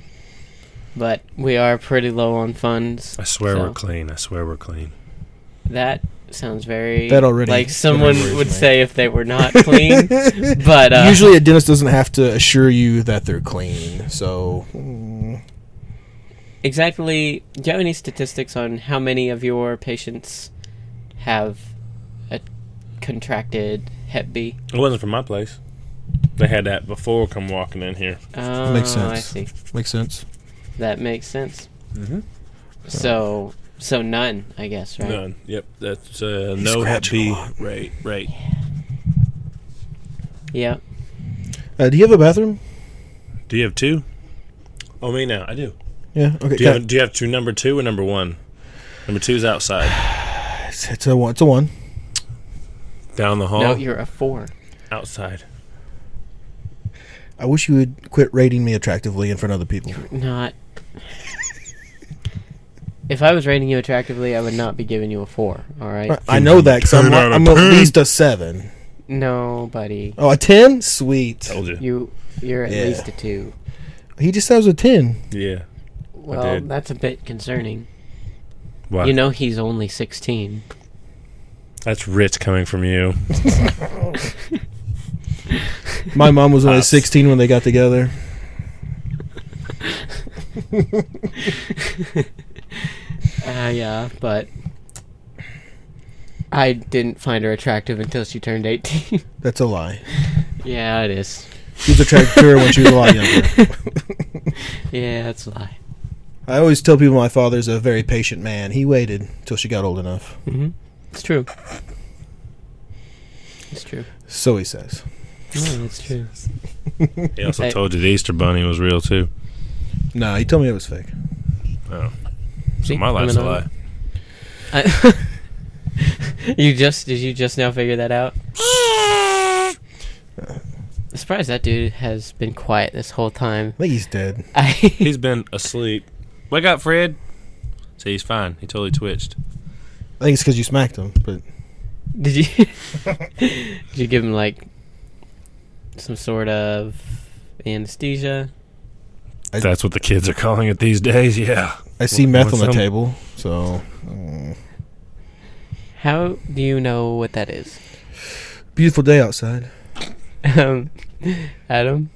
but we are pretty low on funds. I swear So- we're clean. I swear we're clean. That sounds very That already- like someone already would me. say if they were not clean. but uh, Usually, a dentist doesn't have to assure you that they're clean. So, mm, exactly, do you have any statistics on how many of your patients have a contracted Hep B? It wasn't from my place. They had that before come walking in here. Oh, Makes I sense. see. makes sense. That makes sense. Mm-hmm. So, so none, I guess, right? None. Yep. That's uh, no Hep scratching B. a lot. Right. Right. Yeah. Uh, do you have a bathroom? Do you have two? Oh, me now. I do. Yeah. Okay. Do you have, do you have two number two or number one? Number two's outside. it's, it's a one. It's a one. Down the hall. No, you're a four. outside. I wish you would quit rating me attractively in front of other people. Not. if I was rating you attractively, I would not be giving you a four. All right. I know that because I'm, Ten out of I'm at least a seven. No, buddy. Oh, a ten? Sweet. Told you. You you're at Yeah. least a two. He just says a ten. Yeah. Well, did. that's a bit concerning. Why? You know he's only sixteen. That's rich coming from you. My mom was only Us. 16 when they got together. Uh, yeah, but I didn't find her attractive until she turned eighteen. That's a lie. yeah, it is. She was attracted to her when she was a lot younger. Yeah, that's a lie. I always tell people my father's a very patient man. He waited till she got old enough. hmm It's true. It's true. So he says. No, it's true. He also Hey. told you the Easter Bunny was real too. No, he told me it was fake. Oh, See, my life's a I'm lie. I- you just did you just now figure that out? I'm surprised that dude has been quiet this whole time. I think he's dead. I He's been asleep. Wake up, Fred. See, he's fine. He totally twitched. I think it's because you smacked him. But did you did you give him like some sort of anesthesia? I- That's what the kids are calling it these days. Yeah. I see Want- meth on the some? table. So mm. How do you know what that is? beautiful day outside. Um, Adam,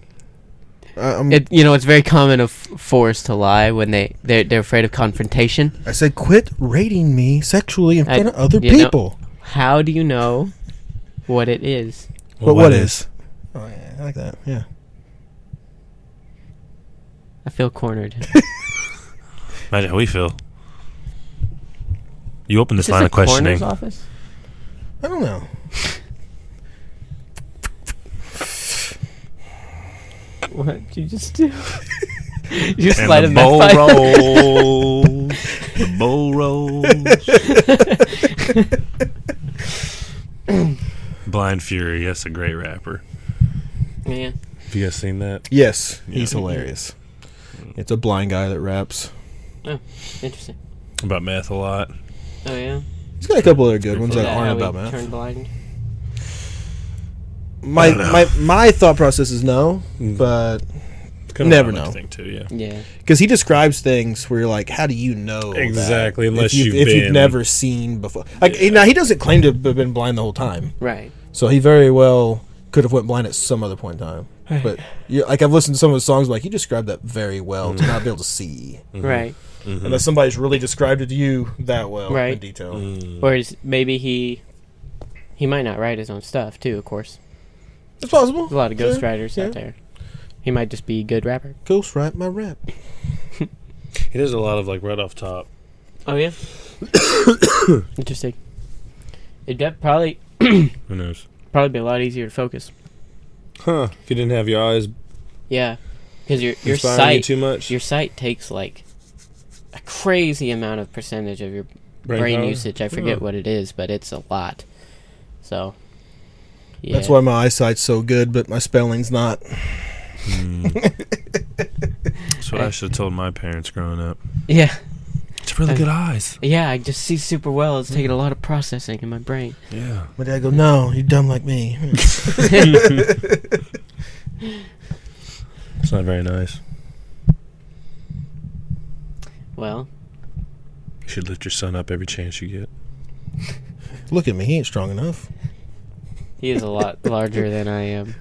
I'm, it you know it's very common of force to lie when they they're, they're afraid of confrontation. I said, quit rating me sexually in I- front of other you know- people. How do you know what it is? but what is? Oh yeah, I like that. Yeah. I feel cornered. Imagine how we feel. You open this Is line a of questioning. coroner's office? I don't know. What did you just do? you just And light the a meth bowl pipe. rolls. the bowl rolls. Blind Fury. Yes, a great rapper. Yeah. Have you guys seen that? Yes, he's hilarious. It's a blind guy that raps. Oh, interesting. About math a lot. Oh yeah. He's got a couple other good ones that that aren't how about we math. Turned blind. My I don't know. my my thought process is no, Mm. but Kinda Never what I like to know. Think too, yeah. Yeah. because he describes things where you're like, how do you know that? Exactly, if unless you've, you've if you've never seen before. Like Yeah. now, he doesn't claim to have been blind the whole time, Right. so he very well could have went blind at some other point in time. But you, like I've listened to some of his songs, like he described that very well to not be able to see, Right. Unless somebody's really described it to you that well right. in detail. Mm. Whereas maybe he he might not write his own stuff too. Of course, It's possible. there's a lot of Sure. ghostwriters yeah. out there. He might just be a good rapper. Ghost write my rap. He does a lot of like right off top. Oh yeah. Interesting. It'd def- probably Who knows? probably be a lot easier to focus. Huh? If you didn't have your eyes Yeah, because your your inspiring you sight too much, your sight takes like a crazy amount of percentage of your brain, power? usage. I forget Huh. what it is, but it's a lot. So. Yeah. That's why my eyesight's so good, but my spelling's not. Mm. That's what I should have told my parents growing up. Yeah. It's really good eyes. Yeah, I just see super well. It's taking a lot of processing in my brain. Yeah. My dad go, no, you're dumb like me. It's not very nice. Well, You should lift your son up every chance you get. Look at me, he ain't strong enough. he is a lot larger than I am.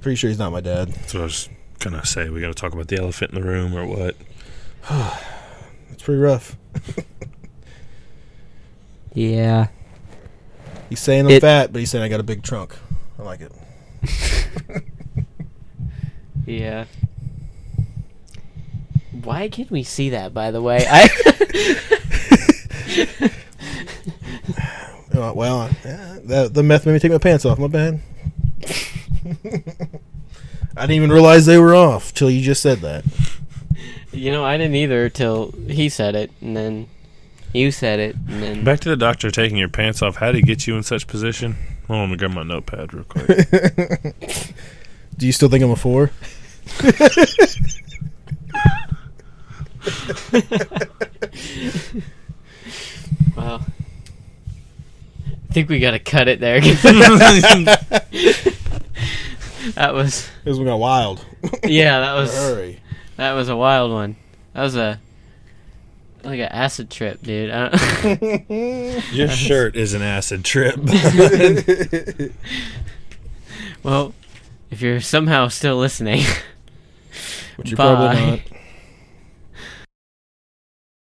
Pretty sure he's not my dad. That's what I was gonna say. We got to talk about the elephant in the room or what? It's pretty rough. Yeah. He's saying I'm It- fat, but he's saying I got a big trunk. I like it. Yeah. Why can't we see that, by the way? I Uh, well, yeah, the, the meth made me take my pants off. My bad. I didn't even realize they were off till you just said that. You know, I didn't either till he said it, and then you said it, and then Back to the doctor taking your pants off. How did he get you in such position? Hold on, let me grab my notepad real quick. Do you still think I'm a four? well, I think we gotta cut it there. that was Because we got wild. yeah, that was Hurry. that was a wild one. That was a like an acid trip, dude. I don't your shirt is an acid trip. well, if you're somehow still listening, Which you're probably not.